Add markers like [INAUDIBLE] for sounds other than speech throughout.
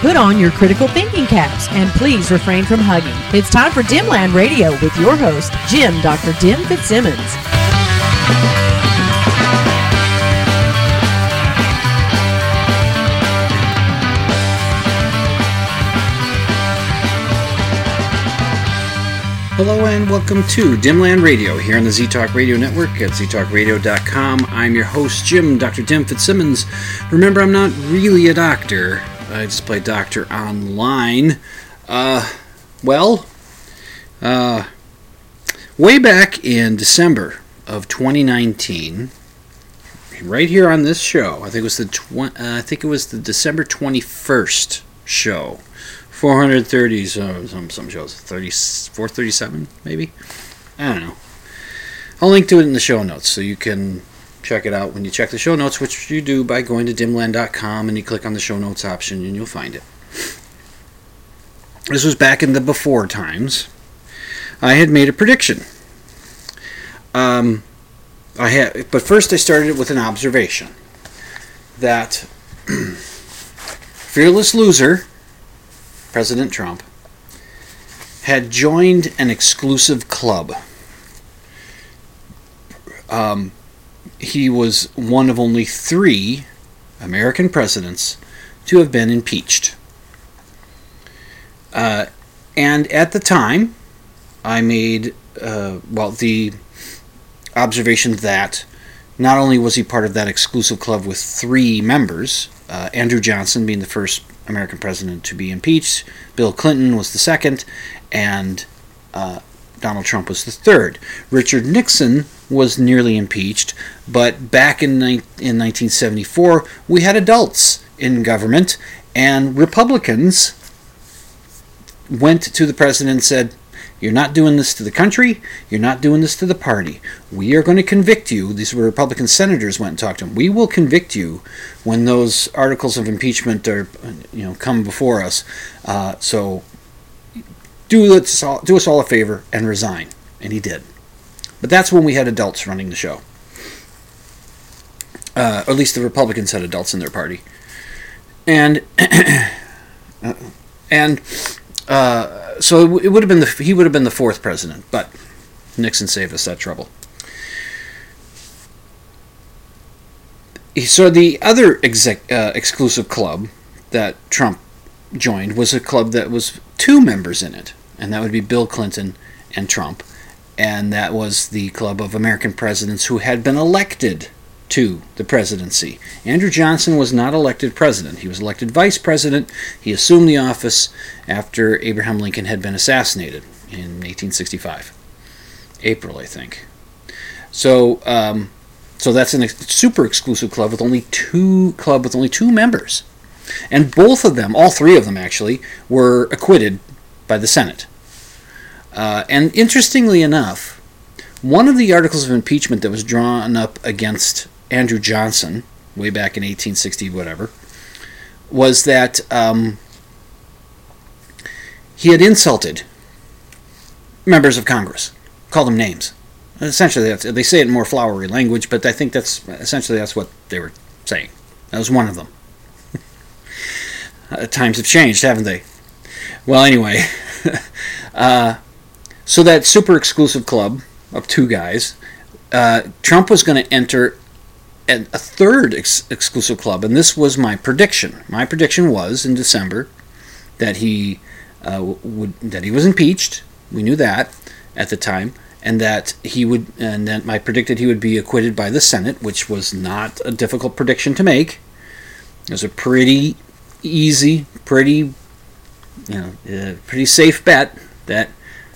Put on your critical thinking caps and please refrain from hugging. It's time for Dimland Radio with your host, Jim Dr. Dim Fitzsimmons. Hello and welcome to Dimland Radio here on the ZTalk Radio Network at ztalkradio.com. I'm your host, Jim, Dr. Dim Fitzsimmons. Remember, I'm not really a doctor, I just play doctor online. Uh, well, uh, way back in December of 2019, right here on this show, I think it was the uh, I think it was the December 21st show 430 so some some shows 30 437 maybe i don't know i'll link to it in the show notes so you can check it out when you check the show notes which you do by going to dimland.com and you click on the show notes option and you'll find it. This was back in the before times. I had made a prediction. Um, i had but first i started with an observation that [CLEARS THROAT] fearless loser President Trump, had joined an exclusive club. Um, he was one of only three American presidents to have been impeached. Uh, and at the time, I made, uh, well, the observation that not only was he part of that exclusive club with three members, uh, Andrew Johnson being the first American president to be impeached. Bill Clinton was the second, and uh, Donald Trump was the third. Richard Nixon was nearly impeached, but back in, in 1974, we had adults in government, and Republicans went to the president and said, you're not doing this to the country. You're not doing this to the party. We are going to convict you. These were Republican senators went and talked to him. We will convict you when those articles of impeachment are, you know, come before us. Uh, so do us all, do us all a favor and resign. And he did. But that's when we had adults running the show. Uh, or at least the Republicans had adults in their party. And [CLEARS THROAT] and uh, so it would have been the he would have been the fourth president, but Nixon saved us that trouble. So the other exec, uh, exclusive club that Trump joined was a club that was two members in it, and that would be Bill Clinton and Trump, and that was the club of American presidents who had been elected to the presidency. Andrew Johnson was not elected president. He was elected vice president. He assumed the office after Abraham Lincoln had been assassinated in 1865. April, I think. So, um, so that's a super exclusive club with only two club with only two members, and both of them, all three of them actually, were acquitted by the Senate. Uh, and interestingly enough, one of the articles of impeachment that was drawn up against Andrew Johnson way back in 1860, whatever, was that um, he had insulted members of Congress, called them names. Essentially, they say it in more flowery language, but I think that's essentially that's what they were saying. That was one of them. [LAUGHS] uh, times have changed, haven't they? Well, anyway, [LAUGHS] uh, so that super exclusive club of two guys, uh, Trump was going to enter a third ex- exclusive club, and this was my prediction. My prediction was in December that he uh, would that he was impeached. We knew that at the time, and that he would, and then I predicted he would be acquitted by the Senate, which was not a difficult prediction to make. It was a pretty easy, pretty, you know, uh, pretty safe bet that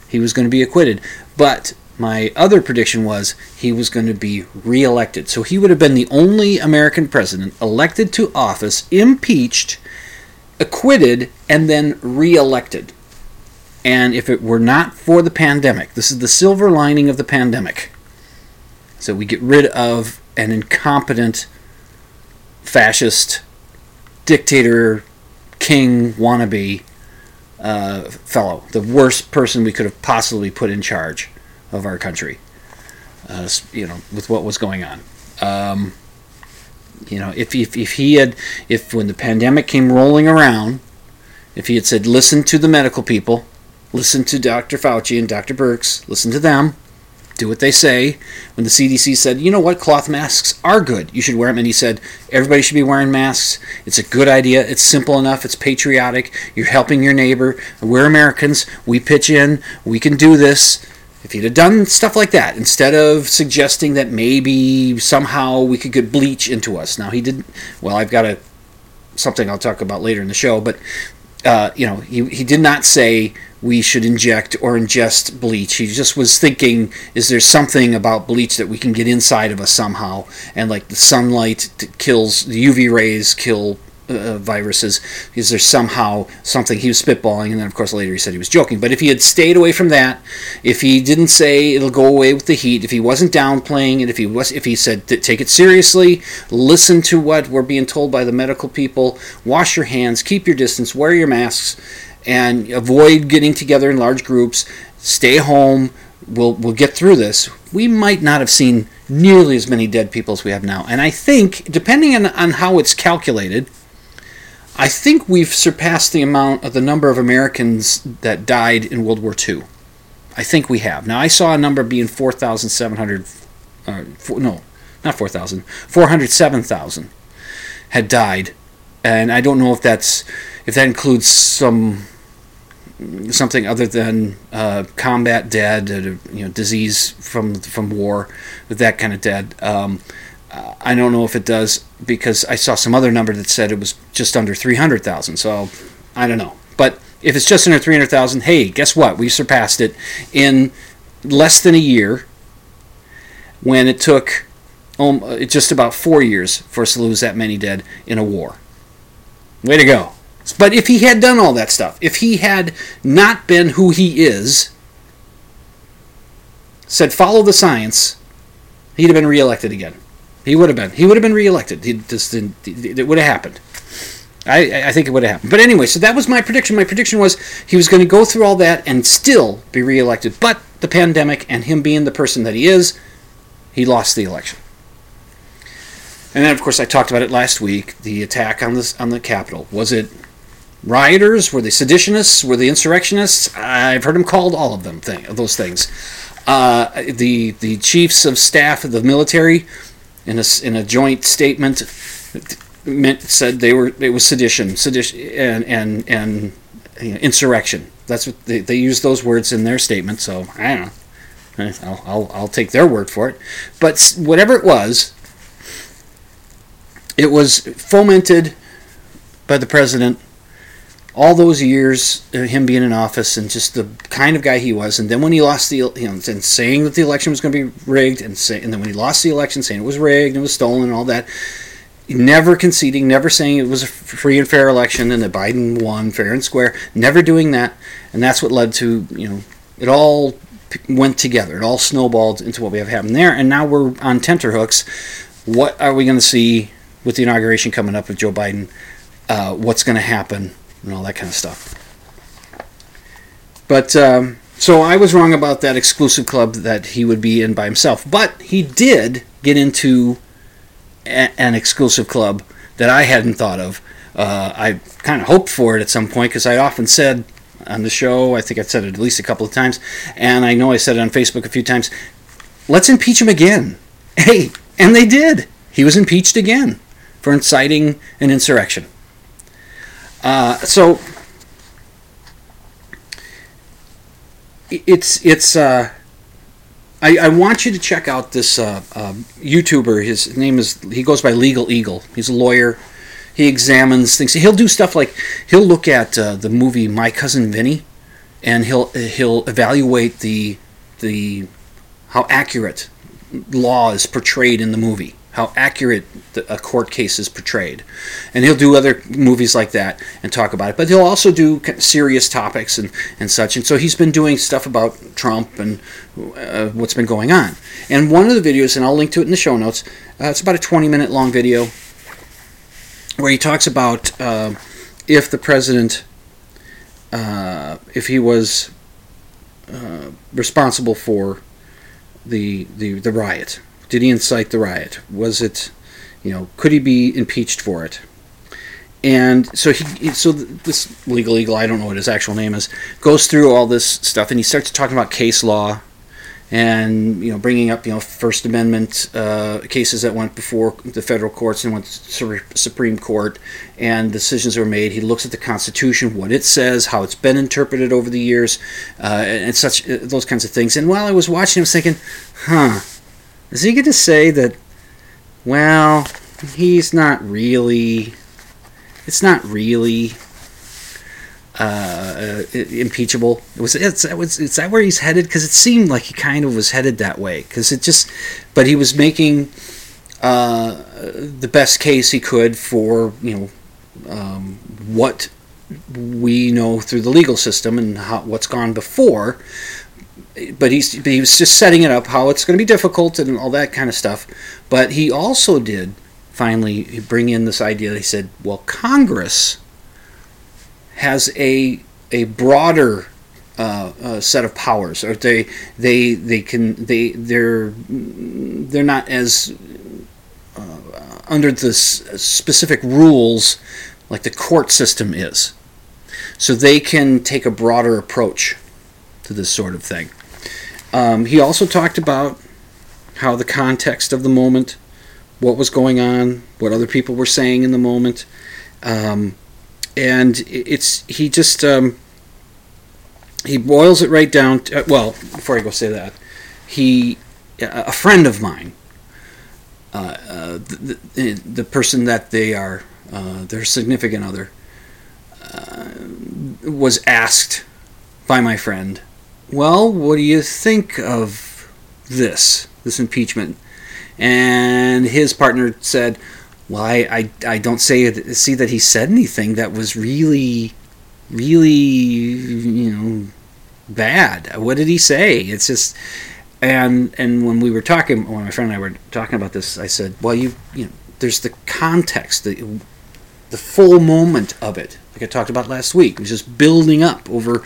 he was going to be acquitted. But my other prediction was he was going to be reelected. So he would have been the only American president elected to office, impeached, acquitted, and then reelected. And if it were not for the pandemic, this is the silver lining of the pandemic. So we get rid of an incompetent fascist dictator king wannabe uh, fellow, the worst person we could have possibly put in charge of our country. Uh, you know, with what was going on. Um, you know, if, if if he had, if when the pandemic came rolling around, if he had said, listen to the medical people, listen to Dr. Fauci and Dr. Birx, listen to them, do what they say. When the CDC said, you know what, cloth masks are good, you should wear them, and he said, everybody should be wearing masks. It's a good idea. It's simple enough. It's patriotic. You're helping your neighbor. We're Americans. We pitch in. We can do this. If he'd have done stuff like that instead of suggesting that maybe somehow we could get bleach into us. Now he didn't. Well, I've got a something I'll talk about later in the show, but uh, you know, he, he did not say we should inject or ingest bleach. He just was thinking, is there something about bleach that we can get inside of us somehow? And like the sunlight kills, the UV rays kill uh, viruses. Is there somehow something he was spitballing? And then, of course, later he said he was joking. But if he had stayed away from that, if he didn't say it'll go away with the heat, if he wasn't downplaying it, if he was, if he said take it seriously, listen to what we're being told by the medical people, wash your hands, keep your distance, wear your masks, and avoid getting together in large groups. Stay home. We'll we'll get through this. We might not have seen nearly as many dead people as we have now. And I think, depending on, on how it's calculated, I think we've surpassed the amount of the number of Americans that died in World War II. I think we have. Now I saw a number being 4,700. Uh, four, no, not 4,000. 407,000 had died, and I don't know if that's if that includes some something other than uh, combat dead, uh, you know, disease from from war, that kind of dead. Um, I don't know if it does because I saw some other number that said it was just under 300,000. So I don't know. But if it's just under 300,000, hey, guess what? We surpassed it in less than a year when it took um, just about four years for us to lose that many dead in a war. Way to go. But if he had done all that stuff, if he had not been who he is, said follow the science, he'd have been reelected again. He would have been. He would have been reelected. He just it would have happened. I, I think it would have happened. But anyway, so that was my prediction. My prediction was he was going to go through all that and still be reelected. But the pandemic and him being the person that he is, he lost the election. And then, of course, I talked about it last week. The attack on the on the Capitol was it rioters? Were they seditionists? Were they insurrectionists? I've heard them called all of them. Thing, those things. Uh, the the chiefs of staff of the military, in a in a joint statement, meant, said they were it was sedition, sedition, and and and you know, insurrection. That's what they they used those words in their statement. So I don't know. Eh, I'll, I'll, I'll take their word for it. But whatever it was, it was fomented by the president all those years him being in office and just the kind of guy he was. And then when he lost the you know and saying that the election was going to be rigged and say, and then when he lost the election saying it was rigged and it was stolen and all that never conceding never saying it was a free and fair election and that Biden won fair and square never doing that. And that's what led to you know it all went together. It all snowballed into what we have happened there. And now we're on tenterhooks. What are we going to see with the inauguration coming up with Joe Biden? Uh, what's going to happen and all that kind of stuff. But um, so I was wrong about that exclusive club that he would be in by himself. But he did get into a- an exclusive club that I hadn't thought of. Uh, I kind of hoped for it at some point because I often said on the show, I think I've said it at least a couple of times, and I know I said it on Facebook a few times. Let's impeach him again. Hey, and they did. He was impeached again for inciting an insurrection. Uh, so it's it's. Uh, I, I want you to check out this uh, um, YouTuber. His name is he goes by Legal Eagle. He's a lawyer. He examines things. He'll do stuff like he'll look at uh, the movie My Cousin Vinny, and he'll he'll evaluate the the how accurate law is portrayed in the movie, how accurate a court case is portrayed. And he'll do other movies like that and talk about it. But he'll also do serious topics and, and such. And so he's been doing stuff about Trump and uh, what's been going on. And one of the videos, and I'll link to it in the show notes, uh, it's about a 20 minute long video where he talks about uh, if the president, uh, if he was uh, responsible for the, the the riot. Did he incite the riot? Was it, you know, could he be impeached for it? And so he, so this legal eagle, I don't know what his actual name is, goes through all this stuff, and he starts talking about case law, and you know, bringing up you know First Amendment uh, cases that went before the federal courts and went to Supreme Court, and decisions were made. He looks at the Constitution, what it says, how it's been interpreted over the years, uh, and such uh, those kinds of things. And while I was watching, I was thinking, huh does he get to say that, well, he's not really, it's not really uh, impeachable? Was it's is that where he's headed? Because it seemed like he kind of was headed that way. Because it just, but he was making uh, the best case he could for you know um, what we know through the legal system and how, what's gone before but he's but he was just setting it up how it's going to be difficult and all that kind of stuff. But he also did finally bring in this idea. That he said, "Well, Congress has a a broader uh, uh, set of powers, or they they they can they they're they're not as uh, under the specific rules like the court system is, so they can take a broader approach to this sort of thing." Um, he also talked about how the context of the moment, what was going on, what other people were saying in the moment, um, and it's he just um, he boils it right down. To, uh, well, before I go say that, he a friend of mine, uh, uh, the, the, the, person that they are, uh, their significant other, uh, was asked by my friend well, what do you think of this, this impeachment? And his partner said, well, I, I, I don't say see that he said anything that was really, really, you know, bad. What did he say? It's just, and and when we were talking, when my friend and I were talking about this, I said, well, you you know, there's the context, the the full moment of it, like I talked about last week, it was just building up over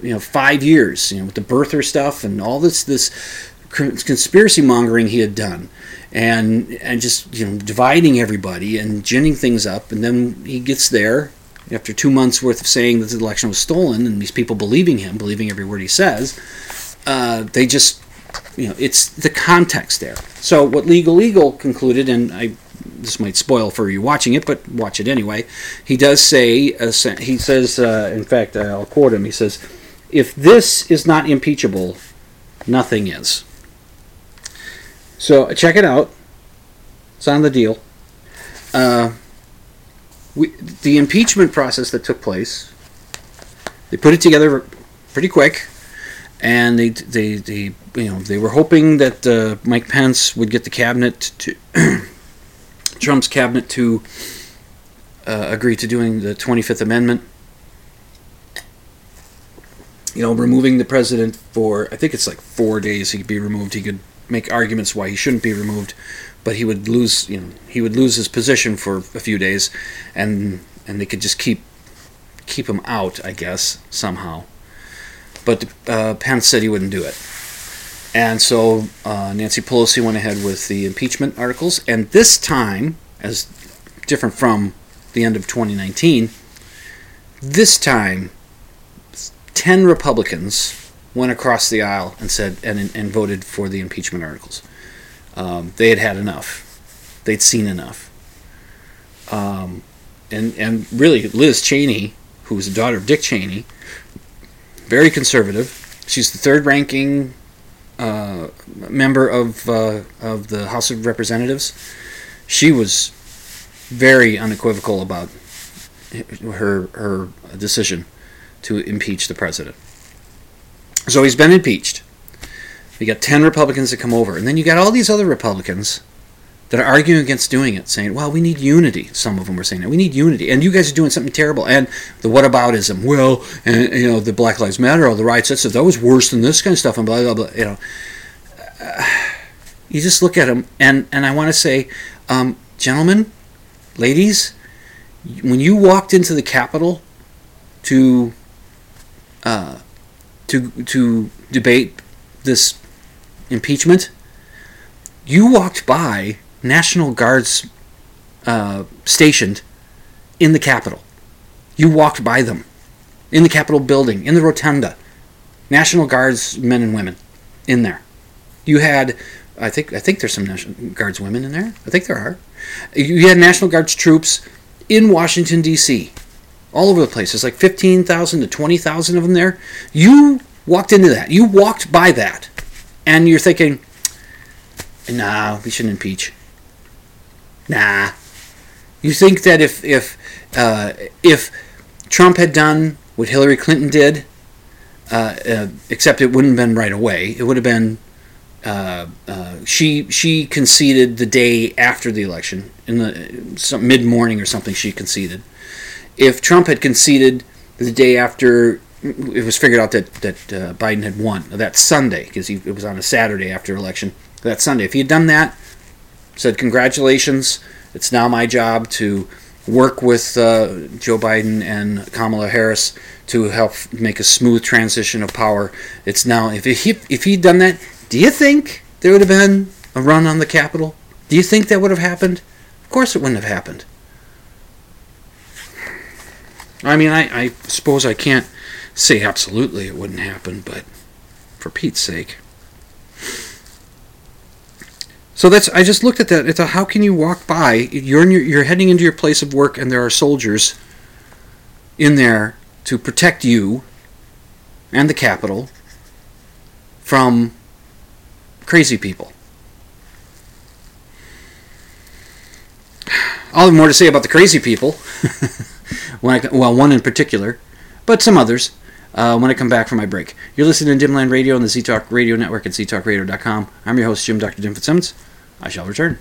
you know five years, you know, with the birther stuff and all this this conspiracy mongering he had done, and and just you know dividing everybody and ginning things up, and then he gets there after two months worth of saying that the election was stolen, and these people believing him, believing every word he says, uh, they just you know it's the context there. So what Legal Eagle concluded, and I this might spoil for you watching it, but watch it anyway. He does say, uh, he says, uh, in fact, I'll quote him. He says, if this is not impeachable, nothing is. So check it out. It's on the deal. Uh, we, the impeachment process that took place, they put it together pretty quick, and they they, they you know they were hoping that uh, Mike Pence would get the cabinet to [CLEARS THROAT] Trump's cabinet to uh, agree to doing the 25th Amendment you know, removing the president for I think it's like four days he could be removed. He could make arguments why he shouldn't be removed, but he would lose you know he would lose his position for a few days, and and they could just keep keep him out I guess somehow. But uh, Pence said he wouldn't do it, and so uh, Nancy Pelosi went ahead with the impeachment articles, and this time, as different from the end of 2019, this time 10 Republicans went across the aisle and said and, and voted for the impeachment articles. Um, they had had enough. They'd seen enough. Um, and and really, Liz Cheney, who was the daughter of Dick Cheney, very conservative. She's the third-ranking uh, member of uh, of the House of Representatives. She was very unequivocal about her her decision to impeach the president. So he's been impeached. You got 10 Republicans that come over. And then you got all these other Republicans that are arguing against doing it, saying, well, we need unity. Some of them were saying that. We need unity. And you guys are doing something terrible. And the whataboutism, well, and, you know, the Black Lives Matter all the riots, that stuff, that was worse than this kind of stuff, and blah, blah, blah. You know, uh, [SIGHS] you just look at them, and, and I want to say, um, gentlemen, ladies, when you walked into the Capitol to uh, to to debate this impeachment, you walked by National Guards uh, stationed in the Capitol. You walked by them in the Capitol building, in the rotunda. National Guards men and women in there. You had, I think, I think there's some National Guards women in there. I think there are. You had National Guards troops in Washington D.C. all over the place. There's like 15,000 to 20,000 of them there. You walked into that. You walked by that, and you're thinking, "Nah, we shouldn't impeach." Nah. You think that if if uh, if Trump had done what Hillary Clinton did, uh, uh, except it wouldn't have been right away. It would have been uh, uh, she she conceded the day after the election in the mid morning or something. She conceded. If Trump had conceded the day after it was figured out that that uh, Biden had won that Sunday because it was on a Saturday after election. That Sunday, if he had done that, said congratulations, it's now my job to work with uh, Joe Biden and Kamala Harris to help make a smooth transition of power. It's now if he if he'd done that, do you think there would have been a run on the Capitol? Do you think that would have happened? Of course, it wouldn't have happened. I mean, I, I suppose I can't say absolutely it wouldn't happen, but for Pete's sake. So that's I just looked at that. It's a, how can you walk by? You're your, you're heading into your place of work, and there are soldiers in there to protect you and the Capitol from crazy people. I'll have more to say about the crazy people. [LAUGHS] when I, well, one in particular, but some others uh, when I come back from my break. You're listening to Dimland Radio on the Z Talk Radio Network at ztalkradio.com. I'm your host, Jim Dr. Jim Fitzsimmons. I shall return.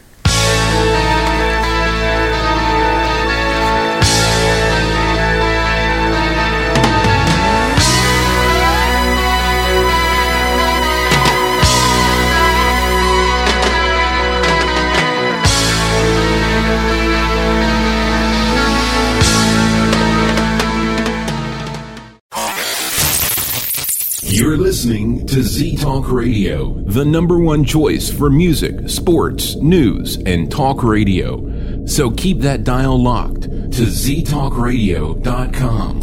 You're listening to Z Talk Radio, the number one choice for music, sports, news, and talk radio. So keep that dial locked to ztalkradio.com.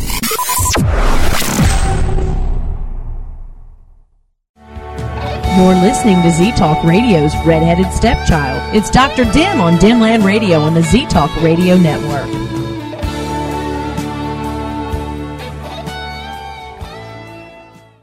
You're listening to Z Talk Radio's Redheaded Stepchild. It's Dr. Dim on Dimland Radio on the Z Talk Radio Network.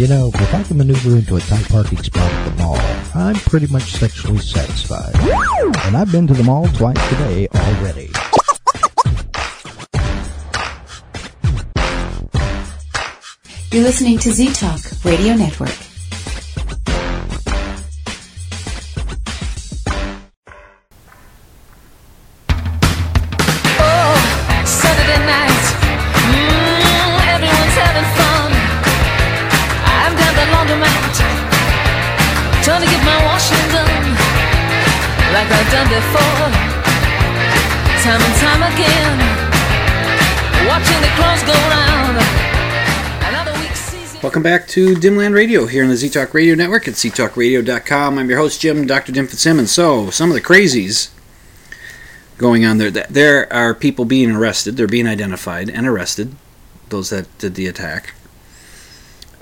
You know, if I can maneuver into a tight parking spot at the mall, I'm pretty much sexually satisfied. And I've been to the mall twice today already. You're listening to Z Talk Radio Network. Done before, time and time again. Watching the clothes go round. Welcome back to Dimland Radio here on the Z Talk Radio Network at ztalkradio.com. I'm your host, Jim, Dr. Dim Fitzsimmons. So, some of the crazies going on there. Th- There are people being arrested. They're being identified and arrested. Those that did the attack.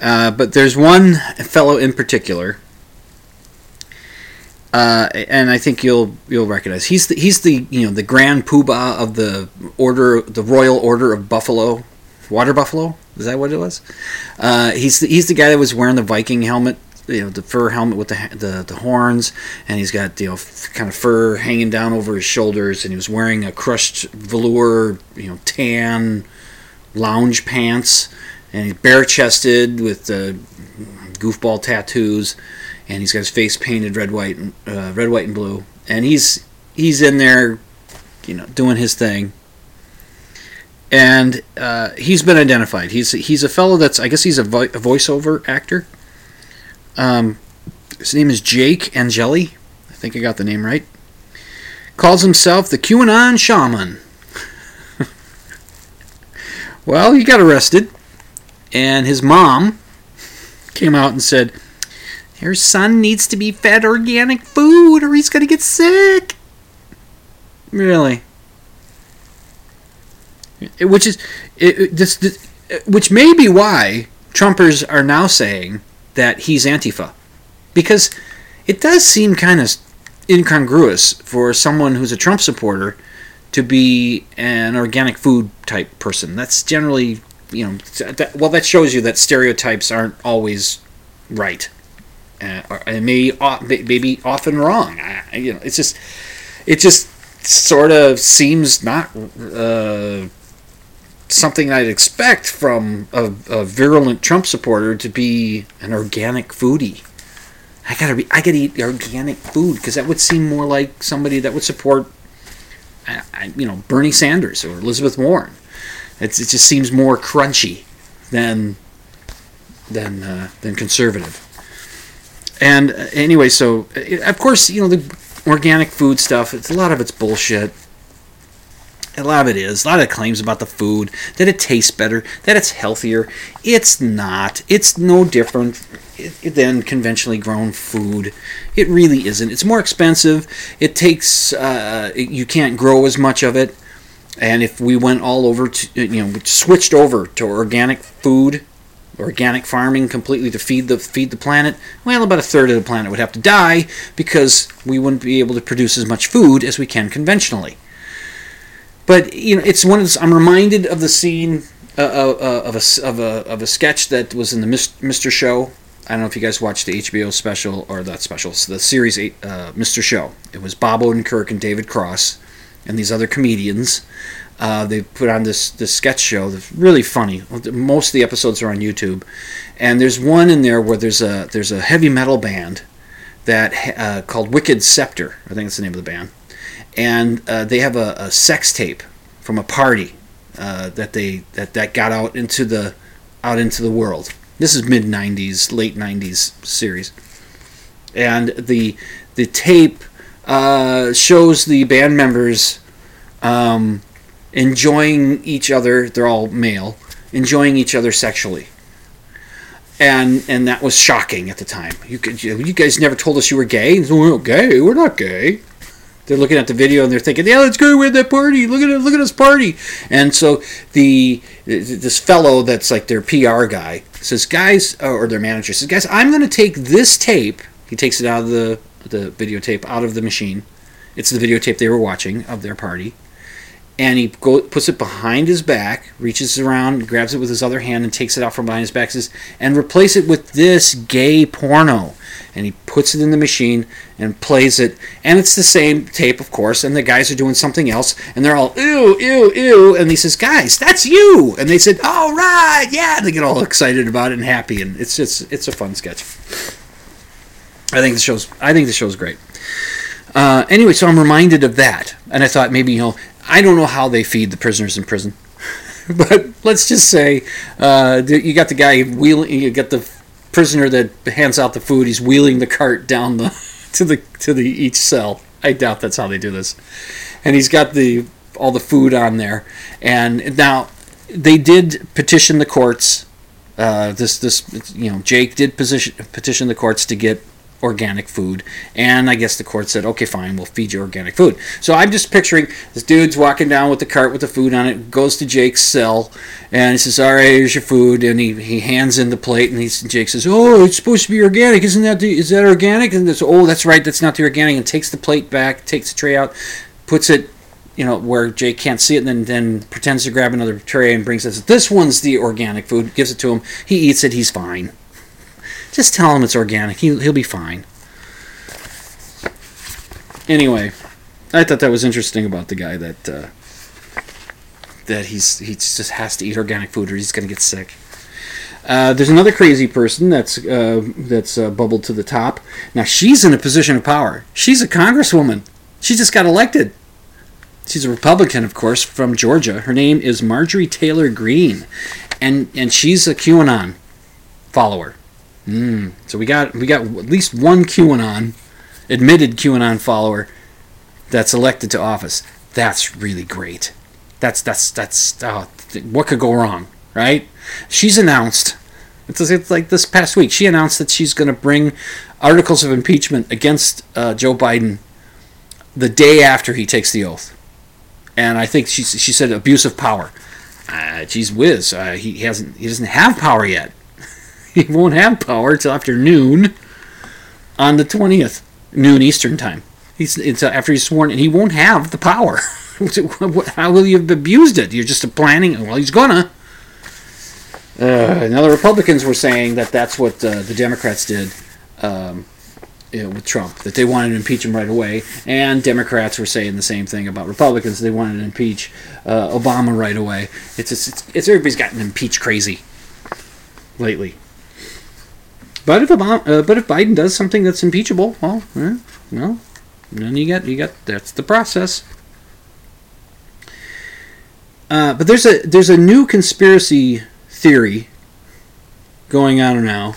Uh, but there's one fellow in particular, uh, and I think you'll you'll recognize. He's the he's the you know the grand poobah of the order, the Royal Order of Buffalo, Water Buffalo. Is that what it was? Uh, he's the, he's the guy that was wearing the Viking helmet, you know, the fur helmet with the the, the horns, and he's got you know kind of fur hanging down over his shoulders, and he was wearing a crushed velour, you know, tan lounge pants, and he's bare chested with the goofball tattoos, and he's got his face painted red, white, and uh, red, white, and blue, and he's he's in there, you know, doing his thing. And uh, he's been identified. He's he's a fellow that's I guess he's a, vo- a voiceover actor. Um, his name is Jake Angeli. I think I got the name right. Calls himself the QAnon Shaman. [LAUGHS] well, he got arrested, and his mom came out and said, "Your son needs to be fed organic food, or he's gonna get sick." Really? Which is it- this, this, which may be why Trumpers are now saying that he's Antifa, because it does seem kind of incongruous for someone who's a Trump supporter to be an organic food type person. That's generally, you know, that, well, that shows you that stereotypes aren't always right, uh, or, and may o- maybe often wrong. I- you know, it's just it just sort of seems not uh, something I'd expect from a, a virulent Trump supporter to be an organic foodie. I gotta be, I gotta eat organic food because that would seem more like somebody that would support, I, I, you know, Bernie Sanders or Elizabeth Warren. It's, it just seems more crunchy than than uh, than conservative. And uh, anyway, so uh, of course, you know, the organic food stuff. It's a lot of it's bullshit. A lot of it is. A lot of claims about the food that it tastes better, that it's healthier. It's not. It's no different than conventionally grown food. It really isn't. It's more expensive. It takes. Uh, you can't grow as much of it. And if we went all over to, you know, switched over to organic food, organic farming completely to feed the feed the planet, well, about a third of the planet would have to die because we wouldn't be able to produce as much food as we can conventionally. But you know, it's one of the, I'm reminded of the scene uh, uh, of a of a of a sketch that was in the Mr. Show. I don't know if you guys watched the HBO special or that special, it's the series eight, uh, Mr. Show. It was Bob Odenkirk and David Cross and these other comedians. Uh, they put on this this sketch show that's really funny. Most of the episodes are on YouTube, and there's one in there where there's a there's a heavy metal band that uh, called Wicked Scepter. I think that's the name of the band, and uh, they have a, a sex tape from a party uh, that they that that got out into the out into the world. This is mid '90s, late '90s series, and the the tape uh, shows the band members um, enjoying each other. They're all male, enjoying each other sexually. And and that was shocking at the time. You could you, guys never told us you were gay. We're not gay. We're not gay. They're looking at the video and they're thinking, "Yeah, let's go. We're at that party. Look at it. Look at us party." And so the this fellow that's like their PR guy says, "Guys," uh, or their manager says, "Guys, I'm going to take this tape." He takes it out of the the videotape out of the machine. It's the videotape they were watching of their party, and he go, puts it behind his back, reaches around, grabs it with his other hand, and takes it out from behind his back. Says, "And replace it with this gay porno." And he puts it in the machine and plays it, and it's the same tape, of course. And the guys are doing something else, and they're all ew, ew, ew. And he says, "Guys, that's you." And they said, "All right, yeah." And they get all excited about it and happy, and it's just it's a fun sketch. I think the show's I think the show's great. Uh, anyway, so I'm reminded of that, and I thought maybe you know I don't know how they feed the prisoners in prison, [LAUGHS] but let's just say uh, you got the guy wheeling, you got the prisoner that hands out the food. He's wheeling the cart down the [LAUGHS] to the to the each cell. I doubt that's how they do this, and he's got the all the food on there. And now they did petition the courts. Uh, this this you know Jake did petition petition the courts to get organic food. And I guess the court said, okay, fine, we'll feed you organic food. So I'm just picturing this dude's walking down with the cart with the food on it, goes to Jake's cell, and he says, all right, here's your food. And he, he hands in the plate, and Jake says, oh, it's supposed to be organic. Isn't that, the, is that organic? And this, oh, that's right, that's not the organic. And takes the plate back, takes the tray out, puts it you know, where Jake can't see it, and then, then pretends to grab another tray and brings it. This one's the organic food. Gives it to him. He eats it. He's fine. Just tell him it's organic. He, he'll be fine. Anyway, I thought that was interesting about the guy that uh, that he's he just has to eat organic food or he's going to get sick. Uh, there's another crazy person that's uh, that's uh, bubbled to the top. Now she's in a position of power. She's a congresswoman. She just got elected. She's a Republican, of course, from Georgia. Her name is Marjorie Taylor Greene, and and she's a QAnon follower. Mm. So we got we got at least one QAnon admitted QAnon follower that's elected to office. That's really great. That's that's that's oh, what could go wrong, right? She's announced. It's, it's like this past week. She announced that she's going to bring articles of impeachment against uh, Joe Biden the day after he takes the oath and I think she she said abuse of power. Uh, geez whiz, uh, he hasn't he doesn't have power yet. [LAUGHS] he won't have power till after noon on the twentieth, noon Eastern time. He's it's uh, after he's sworn, and he won't have the power. [LAUGHS] How will you have abused it? You're just planning. Well, he's gonna. Uh, now the Republicans were saying that that's what uh, the Democrats did. Um, you know, with Trump that they wanted to impeach him right away, and Democrats were saying the same thing about Republicans. They wanted to impeach uh, Obama right away. It's, just, it's it's everybody's gotten impeached crazy lately. But if Obama, uh, but if Biden does something that's impeachable, well, eh, well, then you get you got that's the process. Uh, but there's a there's a new conspiracy theory going on now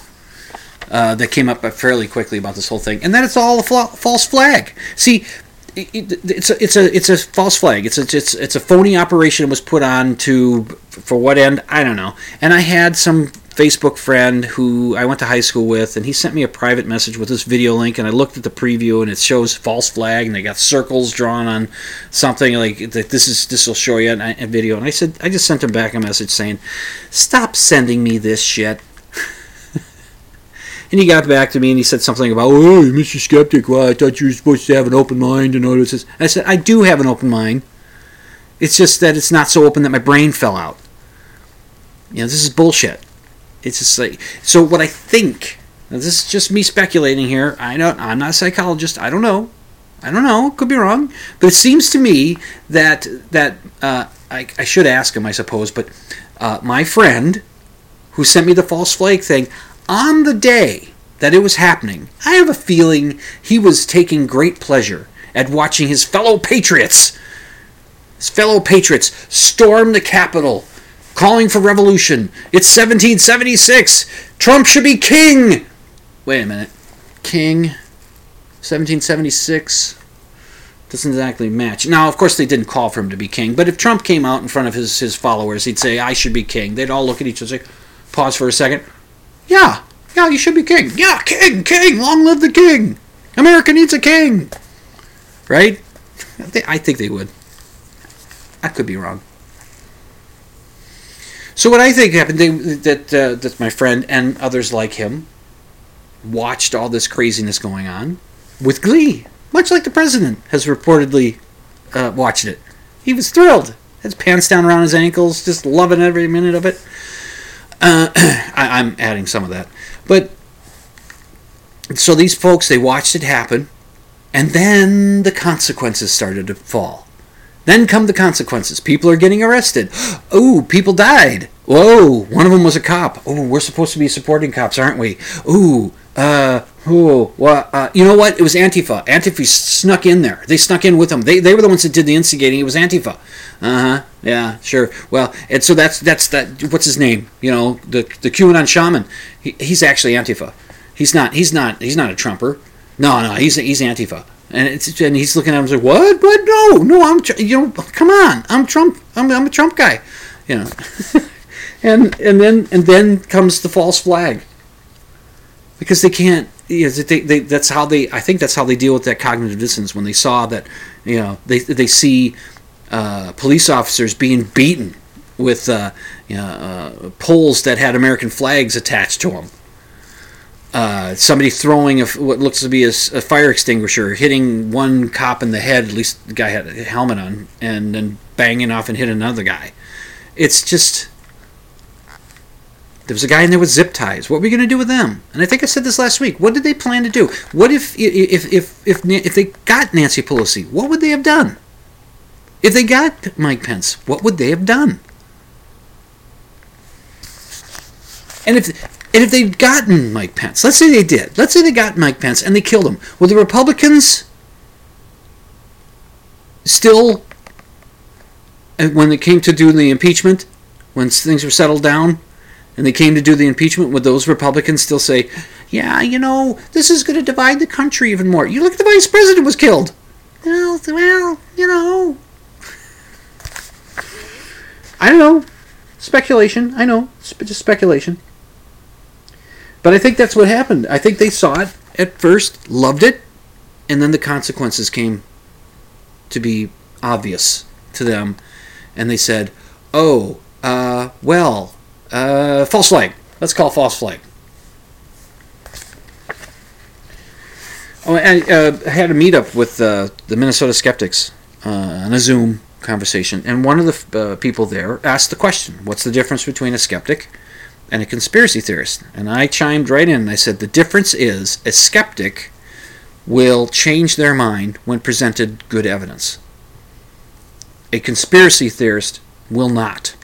uh, that came up fairly quickly about this whole thing, and that it's all a false flag. See, it, it's a it's a it's a false flag. It's a it's it's a phony operation was put on to for what end I don't know. And I had some Facebook friend who I went to high school with, and he sent me a private message with this video link, and I looked at the preview, and it shows false flag, and they got circles drawn on something like this is this will show you a video. And I said I just sent him back a message saying, "Stop sending me this shit." And he got back to me and he said something about, "Oh, Mr. Skeptic, well, I thought you were supposed to have an open mind and all this." I said, "I do have an open mind. It's just that it's not so open that my brain fell out. You know, this is bullshit. It's just like so. What I think. this is just me speculating here. I don't. I'm not a psychologist. I don't know. I don't know. Could be wrong. But it seems to me that that uh, I, I should ask him, I suppose. But uh, my friend who sent me the false flag thing, on the day that it was happening, I have a feeling he was taking great pleasure at watching his fellow patriots, his fellow patriots, storm the Capitol, calling for revolution. It's 1776. Trump should be king. Wait a minute. King. 1776 doesn't exactly match. Now, of course, they didn't call for him to be king, but if Trump came out in front of his, his followers, he'd say, I should be king. They'd all look at each other say, pause for a second. Yeah, yeah, you should be king. Yeah, king, king, long live the king. America needs a king. Right? I think they would. I could be wrong. So what I think happened they, that uh, that my friend and others like him watched all this craziness going on with glee, much like the president has reportedly uh, watched it. He was thrilled. His pants down around his ankles, just loving every minute of it. Uh, [CLEARS THROAT] I, I'm adding some of that. But so these folks, they watched it happen, and then the consequences started to fall. Then come the consequences. People are getting arrested. [GASPS] Oh, people died. Whoa, one of them was a cop. Oh, we're supposed to be supporting cops, aren't we? Ooh, uh, oh, well, uh, you know what? It was Antifa. Antifa snuck in there. They snuck in with them. They, they were the ones that did the instigating. It was Antifa. Uh huh. Yeah, sure. Well, and so that's that's that. What's his name? You know, the the QAnon shaman. He, he's actually Antifa. He's not. He's not. He's not a Trumper. No, no. He's he's Antifa. And it's and he's looking at him like, what? What? No, no. I'm you know. Come on. I'm Trump. I'm I'm a Trump guy. You know. [LAUGHS] and and then and then comes the false flag. Because they can't is they, they, that's how they I think that's how they deal with that cognitive dissonance when they saw that you know they they see uh, police officers being beaten with uh, you know, uh, poles that had American flags attached to them. Uh, somebody throwing a, what looks to be a fire extinguisher, hitting one cop in the head. At least the guy had a helmet on, and then banging off and hit another guy. It's just there was a guy in there with zip ties. What were we going to do with them? And I think I said this last week. What did they plan to do? What if if if if if they got Nancy Pelosi? What would they have done? If they got Mike Pence, what would they have done? And if and if they'd gotten Mike Pence, let's say they did. Let's say they got Mike Pence and they killed him. Would the Republicans still, uh, when it came to do the impeachment, when things were settled down, and they came to do the impeachment, would those Republicans still say, "Yeah, you know, this is going to divide the country even more"? You look, at the vice president was killed. Well, well, you know, I don't know. Speculation. I know. It's just speculation. But I think that's what happened. I think they saw it at first, loved it, and then the consequences came to be obvious to them, and they said, "Oh, uh, well, uh, false flag. Let's call false flag." Oh, and uh, I had a meetup with uh, the Minnesota Skeptics uh, on a Zoom conversation, and one of the uh, people there asked the question, "What's the difference between a skeptic and a conspiracy theorist?" And I chimed right in and I said, "The difference is a skeptic will change their mind when presented good evidence. A conspiracy theorist will not.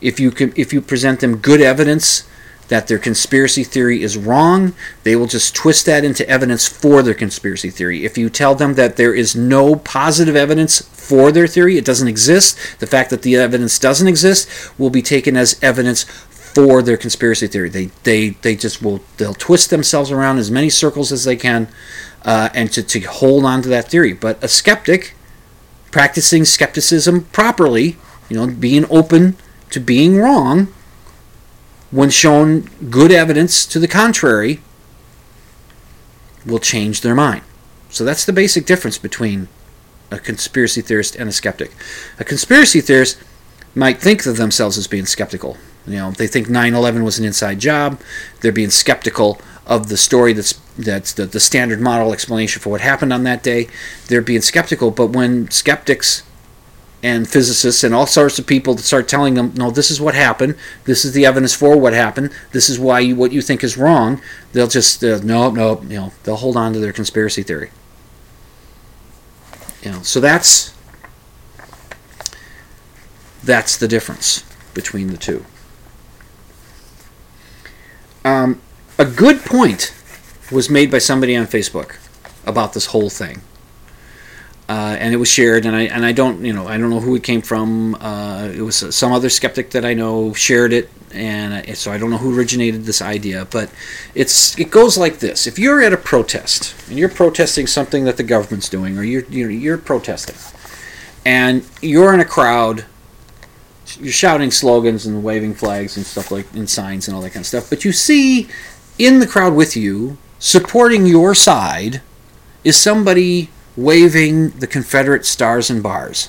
If you can, if you present them good evidence." That their conspiracy theory is wrong, they will just twist that into evidence for their conspiracy theory. If you tell them that there is no positive evidence for their theory, it doesn't exist, the fact that the evidence doesn't exist will be taken as evidence for their conspiracy theory. They they they just will they'll twist themselves around as many circles as they can, uh, and to, to hold on to that theory. But a skeptic, practicing skepticism properly, you know, being open to being wrong, when shown good evidence to the contrary, will change their mind. So that's the basic difference between a conspiracy theorist and a skeptic. A conspiracy theorist might think of themselves as being skeptical. You know, they think 9/11 was an inside job. They're being skeptical of the story that's that's the, the standard model explanation for what happened on that day. They're being skeptical, but when skeptics and physicists and all sorts of people that start telling them, no, this is what happened. This is the evidence for what happened. This is why you, what you think is wrong. They'll just uh, no, no, you know, they'll hold on to their conspiracy theory. You know, so that's that's the difference between the two. Um, a good point was made by somebody on Facebook about this whole thing uh, and it was shared and I and I don't you know I don't know who it came from. Uh, it was some other skeptic that I know shared it and so I don't know who originated this idea but it's it goes like this. If you're at a protest and you're protesting something that the government's doing or you're you're, you're protesting and you're in a crowd you're shouting slogans and waving flags and stuff like and signs and all that kind of stuff but you see in the crowd with you supporting your side is somebody waving the Confederate stars and bars,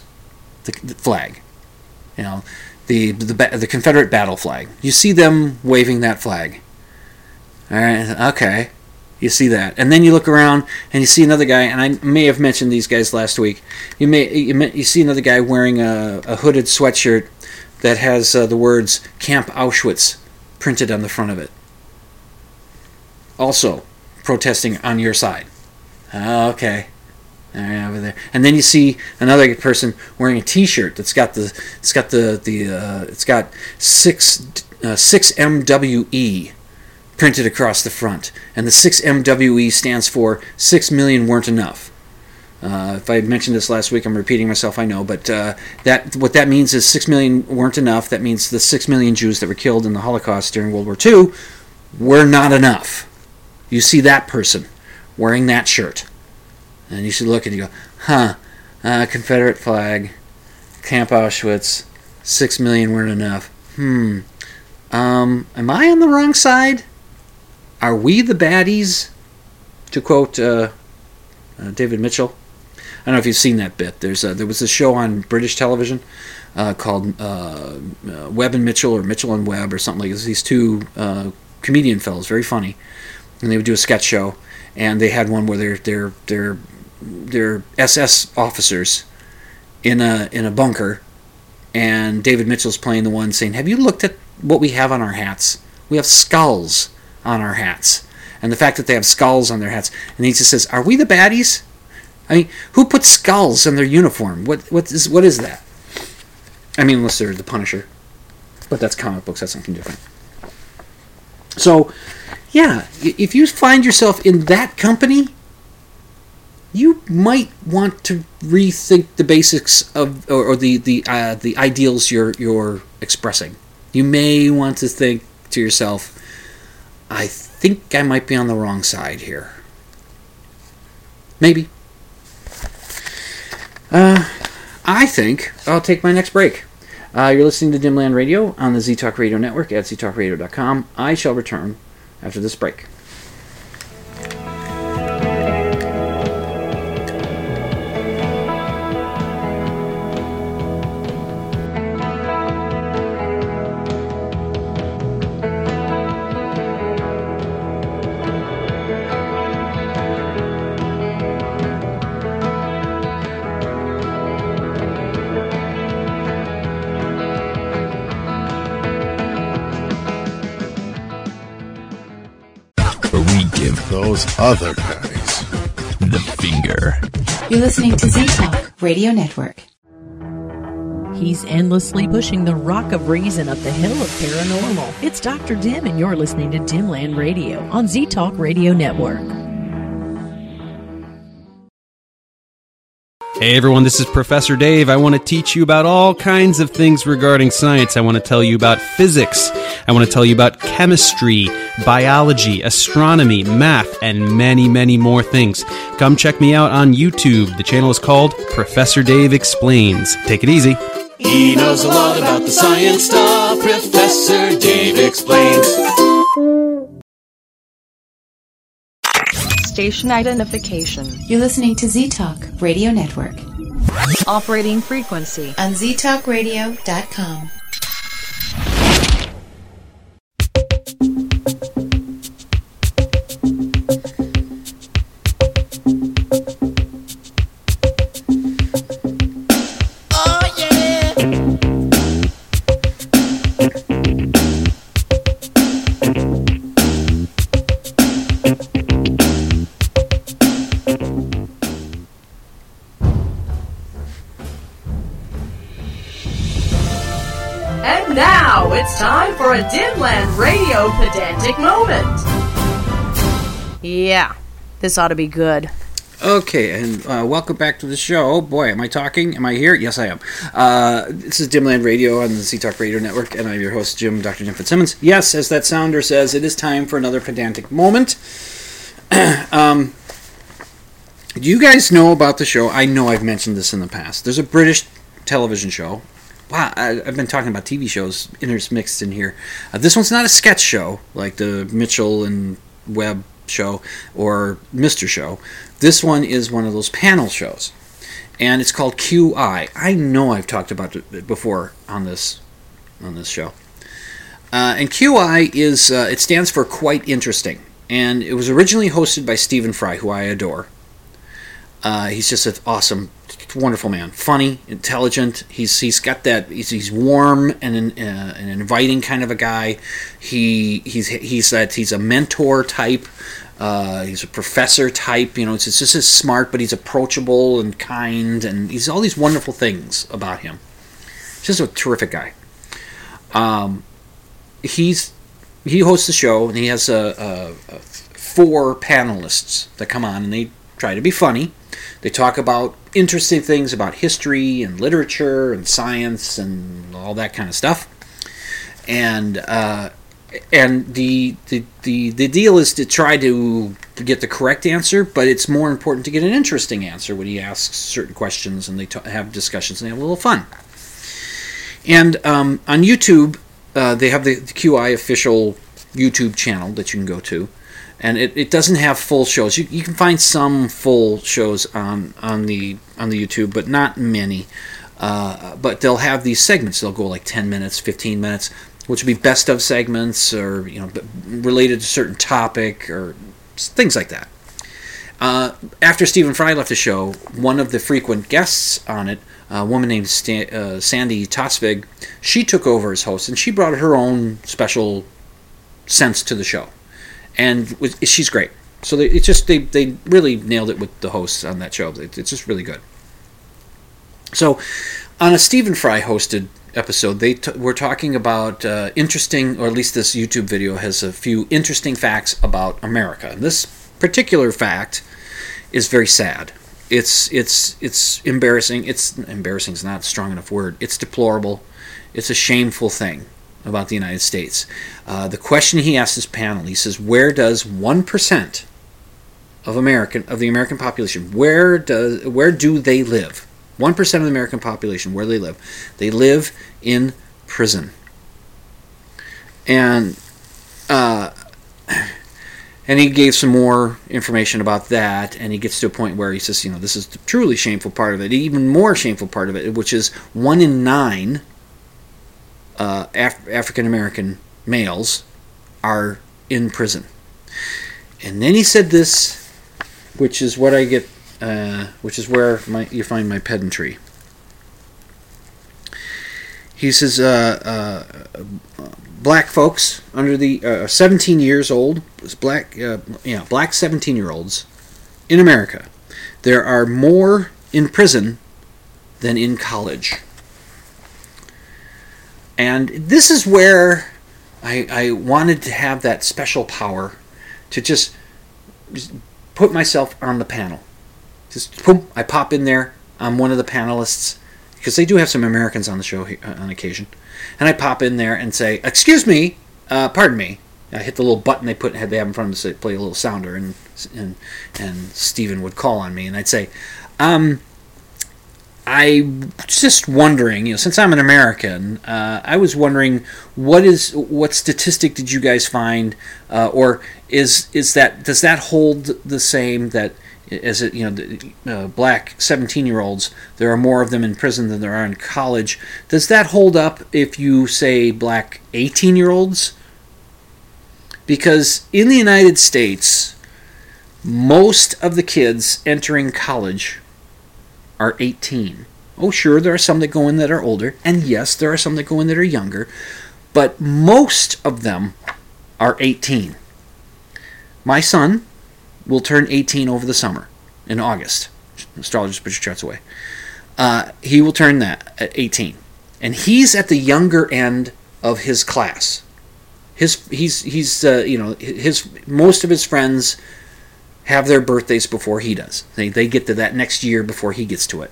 the, the flag, you know, the, the the Confederate battle flag. You see them waving that flag. All right, okay, you see that, and then you look around and you see another guy, and I may have mentioned these guys last week. You may you, may, you see another guy wearing a, a hooded sweatshirt that has uh, the words Camp Auschwitz printed on the front of it. Also, protesting on your side. Ah, Okay. Right, over there, and then you see another person wearing a T-shirt that's got the it's got the the uh, it's got six uh, six MWE printed across the front, and the six MWE stands for six million weren't enough. Uh, if I mentioned this last week, I'm repeating myself. I know, but uh, that what that means is six million weren't enough. That means the six million Jews that were killed in the Holocaust during World War II were not enough. You see that person wearing that shirt. And you should look and you go, huh, uh, Confederate flag, Camp Auschwitz, six million weren't enough. Hmm, um, am I on the wrong side? Are we the baddies to quote uh, uh, David Mitchell. I don't know if you've seen that bit. There's a, there was a show on British television uh, called uh, uh, Webb and Mitchell or Mitchell and Webb or something like this. These two uh, comedian fellows, very funny, and they would do a sketch show. And they had one where they're they're they're they're SS officers in a in a bunker, and David Mitchell's playing the one saying, "Have you looked at what we have on our hats? We have skulls on our hats." And the fact that they have skulls on their hats, and he just says, "Are we the baddies?" I mean, who puts skulls in their uniform? What what is what is that? I mean, unless they're the Punisher, but that's comic books. That's something different. So, yeah, if you find yourself in that company, you might want to rethink the basics of or, or the the uh, the ideals you're you're expressing. You may want to think to yourself, "I think I might be on the wrong side here." Maybe. Uh, I think I'll take my next break. Uh, you're listening to Dimland Radio on the ZTalk Radio Network at ztalkradio.com. I shall return after this break. You're listening to Z Talk Radio Network. He's endlessly pushing the rock of reason up the hill of paranormal. It's Dr. Dim, and you're listening to Dimland Radio on Z Talk Radio Network. Hey everyone, this is Professor Dave. I want to teach you about all kinds of things regarding science. I want to tell you about physics. I want to tell you about chemistry, biology, astronomy, math, and many, many more things. Come check me out on YouTube. The channel is called Professor Dave Explains. Take it easy. He knows a lot about the science stuff. Professor Dave explains. Station identification. You're listening to Z Talk Radio Network Operating frequency. on ztalkradio.com. Dimland pedantic moment. Yeah, this ought to be good. Okay, and uh, welcome back to the show. Oh boy, am I talking? Am I here? Yes, I am. Uh, this is Dimland Radio on the Z Talk Radio Network, and I'm your host, Jim, Dr. Jim Fitzsimmons. Yes, as that sounder says, it is time for another pedantic moment. [CLEARS THROAT] um, do you guys know about the show? I know I've mentioned this in the past. There's a British television show. Wow, I, I've been talking about TV shows intermixed in here. Uh, this one's not a sketch show like the Mitchell and Webb show or Mr. Show. This one is one of those panel shows, and it's called QI. I know I've talked about it before on this on this show. Uh, and QI is uh, it stands for quite interesting, and it was originally hosted by Stephen Fry, who I adore. Uh, he's just an awesome, wonderful man. Funny, intelligent. He's he's got that. He's, he's warm and an, uh, an inviting kind of a guy. He he's he's that he's a mentor type. Uh, he's a professor type. You know, it's, it's just as smart, but he's approachable and kind, and he's all these wonderful things about him. Just a terrific guy. Um, he's he hosts the show, and he has a, a, a four panelists that come on, and they try to be funny. They talk about interesting things about history and literature and science and all that kind of stuff. And uh, and the, the the the deal is to try to get the correct answer, but it's more important to get an interesting answer when he asks certain questions and they ta have discussions and they have a little fun. And um, on YouTube, uh, they have the, the QI official YouTube channel that you can go to, and it, it doesn't have full shows. You, you can find some full shows on on the on the YouTube, but not many. Uh, but they'll have these segments. They'll go like 10 minutes, 15 minutes, which would be best of segments or you know related to a certain topic or things like that. Uh, after Stephen Fry left the show, one of the frequent guests on it, a woman named Sta- uh, Sandi Toksvig, she took over as host and she brought her own special sense to the show, and was, she's great. So they, it's just they, they really nailed it with the hosts on that show. It- It's just really good. So, on a Stephen Fry hosted episode, they t- were talking about uh, interesting, or at least this YouTube video has a few interesting facts about America. And this particular fact is very sad. It's it's it's embarrassing. It's embarrassing is not a strong enough word. It's deplorable. It's a shameful thing about the United States. Uh, the question he asked his panel, he says, "Where does one percent of American of the American population where does where do they live? One percent of the American population where do they live? They live in prison." And uh, and he gave some more information about that, and he gets to a point where he says, you know, this is the truly shameful part of it, even more shameful part of it, which is one in nine uh, Af- African American males are in prison. And then he said this, which is what I get, uh, which is where my, you find my pedantry. He says, uh, uh, black folks under the uh, 17 years old, black, uh, yeah, black 17 year olds in America, there are more in prison than in college. And this is where I, I wanted to have that special power to just, put myself on the panel. Just boom, I pop in there. I'm one of the panelists because they do have some Americans on the show uh, on occasion. And I pop in there and say, "Excuse me, uh, pardon me." I hit the little button they put they have in front of them to play a little sounder, and and and Stephen would call on me, and I'd say, um, I just wondering, you know, since I'm an American, uh, I was wondering what is what statistic did you guys find, uh, or is is that does that hold the same that as it you know the, uh, black 17 year olds there are more of them in prison than there are in college does that hold up if you say black 18 year olds because in the united states most of the kids entering college are 18 oh sure there are some that go in that are older and yes there are some that go in that are younger but most of them are 18 my son will turn 18 over the summer in August. Astrologers put your charts away. Uh, he will turn that at 18, and he's at the younger end of his class. His he's he's uh, you know his most of his friends have their birthdays before he does. They they get to that next year before he gets to it.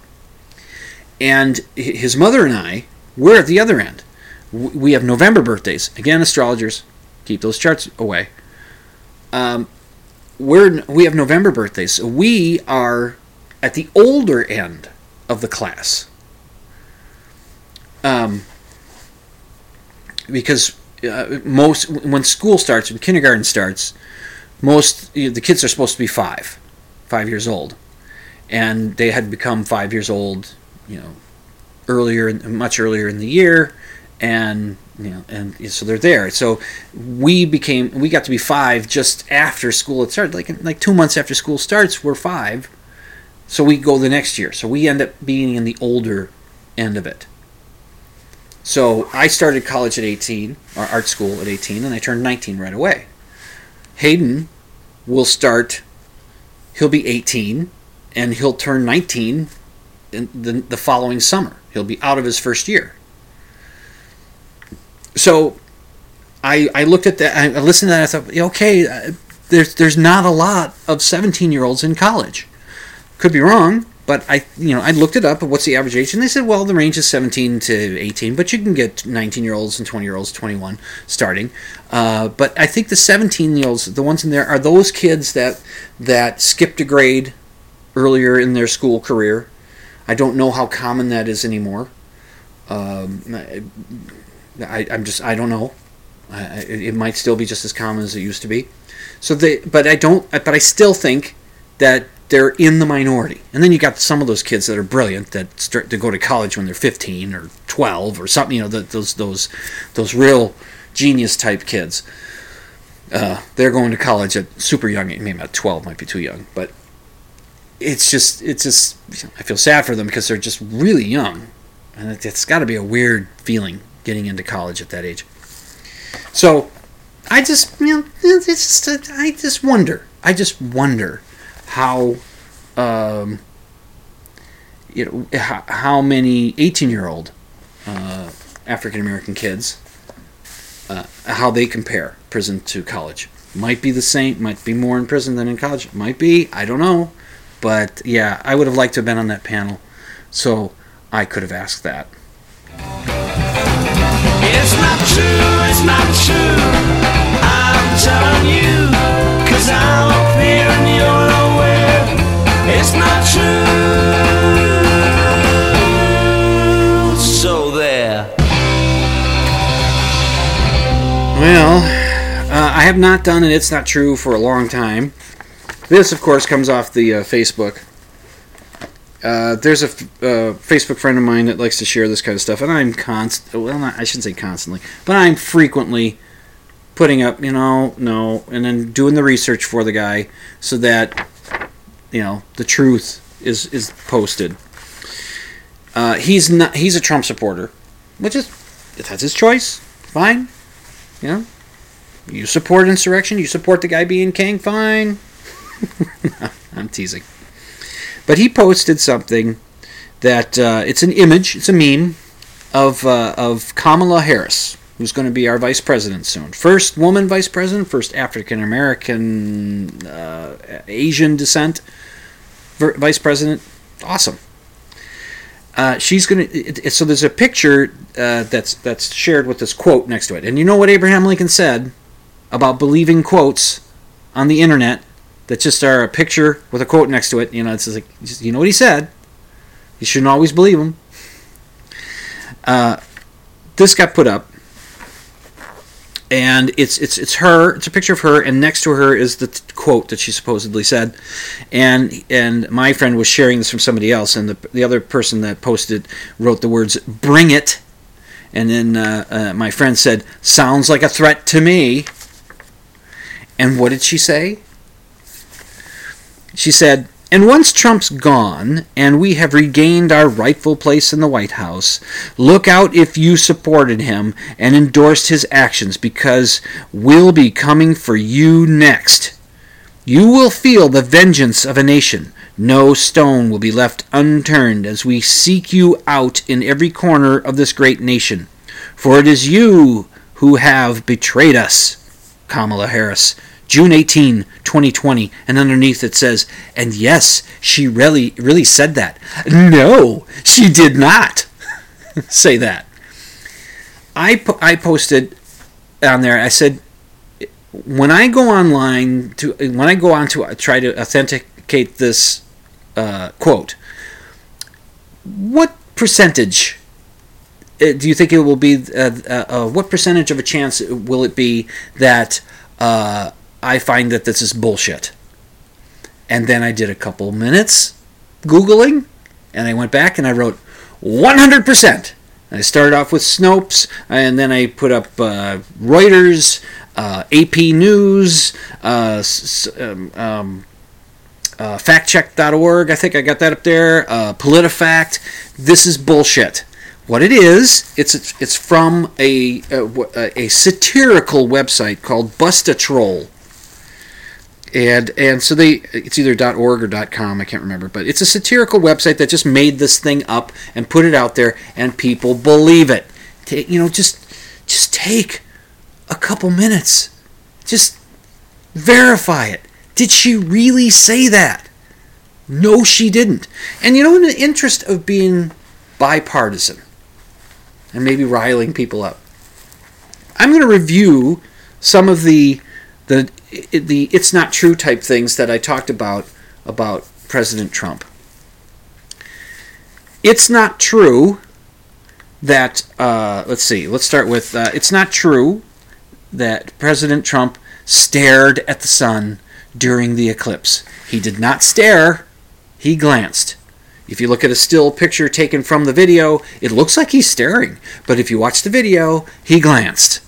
And his mother and I we're at the other end. We have November birthdays. Again, astrologers keep those charts away. Um, we're we have November birthdays, so we are at the older end of the class. Um, because uh, most when school starts, when kindergarten starts, most the kids are supposed to be five, five years old, and they had become five years old, you know, earlier, much earlier in the year, and you know, and so they're there. So we became, we got to be five just after school had started, like like two months after school starts, we're five. So we go the next year. So we end up being in the older end of it. So I started college at 18, or art school at 18, and I turned 19 right away. Hayden will start, he'll be 18, and he'll turn 19 in the, the following summer. He'll be out of his first year. So I, I looked at that, I listened to that, I thought, okay, uh, there's, there's not a lot of 17 year olds in college. Could be wrong, but I, you know, I looked it up. What's the average age? And they said, well, the range is 17 to 18, but you can get 19 year olds and 20 year olds, 21 starting. Uh, but I think the 17 year olds, the ones in there, are those kids that that skipped a grade earlier in their school career. I don't know how common that is anymore. Um, I, I, I'm just, I don't know. It, it might still be just as common as it used to be. So they, but I don't. But I still think that they're in the minority. And then you got some of those kids that are brilliant that start to go to college when they're 15 or 12 or something. You know, those those those real genius type kids. Uh, they're going to college at super young. Maybe at 12 might be too young, but it's just it's just I feel sad for them because they're just really young, and it, it's got to be a weird feeling getting into college at that age. So I just you know it's just I just wonder I just wonder how um, you know how, how many 18 year old uh, African American kids uh, how they compare prison to college might be the same might be more in prison than in college might be I don't know but yeah I would have liked to have been on that panel so I could have asked that It's not true, it's not true. I'm telling you, cause I'm up here you're nowhere. It's not true. So there. Well, uh, I have not done it. It's not true for a long time. This, of course, comes off the uh, Facebook. Uh, there's a uh, Facebook friend of mine that likes to share this kind of stuff, and I'm const well, not, I shouldn't say constantly, but I'm frequently putting up, you know, no, and then doing the research for the guy so that you know the truth is is posted. Uh, he's not. He's a Trump supporter, which is that's his choice. Fine. You know, you support insurrection. You support the guy being king. Fine. [LAUGHS] I'm teasing. But he posted something that uh, it's an image, it's a meme of uh, of Kamala Harris, who's going to be our vice president soon. First woman vice president, first African American, uh, Asian descent vice president. Awesome. Uh, she's. It, it- so there's a picture uh, that's that's shared with this quote next to it, and you know what Abraham Lincoln said about believing quotes on the internet that just are a picture with a quote next to it. You know, it's like you know what he said. You shouldn't always believe him. Uh, this got put up, and it's it's it's her. It's a picture of her, and next to her is the t- quote that she supposedly said. And and my friend was sharing this from somebody else, and the the other person that posted wrote the words "Bring it," and then uh, uh, my friend said, "Sounds like a threat to me." And what did she say? She said, And once Trump's gone and we have regained our rightful place in the White House, look out if you supported him and endorsed his actions because we'll be coming for you next. You will feel the vengeance of a nation. No stone will be left unturned as we seek you out in every corner of this great nation. For it is you who have betrayed us. Kamala Harris, June 18, 2020, and underneath it says, and yes, she really really said that. No, she did not [LAUGHS] say that. I po- I posted on there. I said when I go online to when I go on to uh, try to authenticate this uh, quote, what percentage uh, do you think it will be? Uh, uh, what percentage of a chance will it be that I find that this is bullshit? And then I did a couple minutes googling, and I went back and I wrote 100%. I started off with Snopes, and then I put up uh, Reuters, uh, AP News, uh, um, um, uh, factcheck.org. I think I got that up there. Uh, PolitiFact. This is bullshit. What it is, it's it's from a a, a satirical website called Bustatroll. And and so they it's either .org or .com I can't remember but it's a satirical website that just made this thing up and put it out there and people believe it. Ta- you know just just take a couple minutes. Just verify it. Did she really say that? No, she didn't. And you know, in the interest of being bipartisan and maybe riling people up, I'm going to review some of the the the it's not true type things that I talked about about President Trump. It's not true that uh, let's see. Let's start with uh, it's not true that President Trump stared at the sun during the eclipse. He did not stare, he glanced. If you look at a still picture taken from the video, it looks like he's staring. But if you watch the video, he glanced.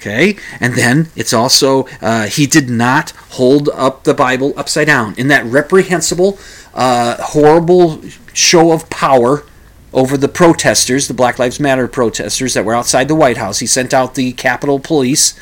Okay? And then it's also, uh, he did not hold up the Bible upside down. In that reprehensible, uh, horrible show of power over the protesters, the Black Lives Matter protesters that were outside the White House, he sent out the Capitol Police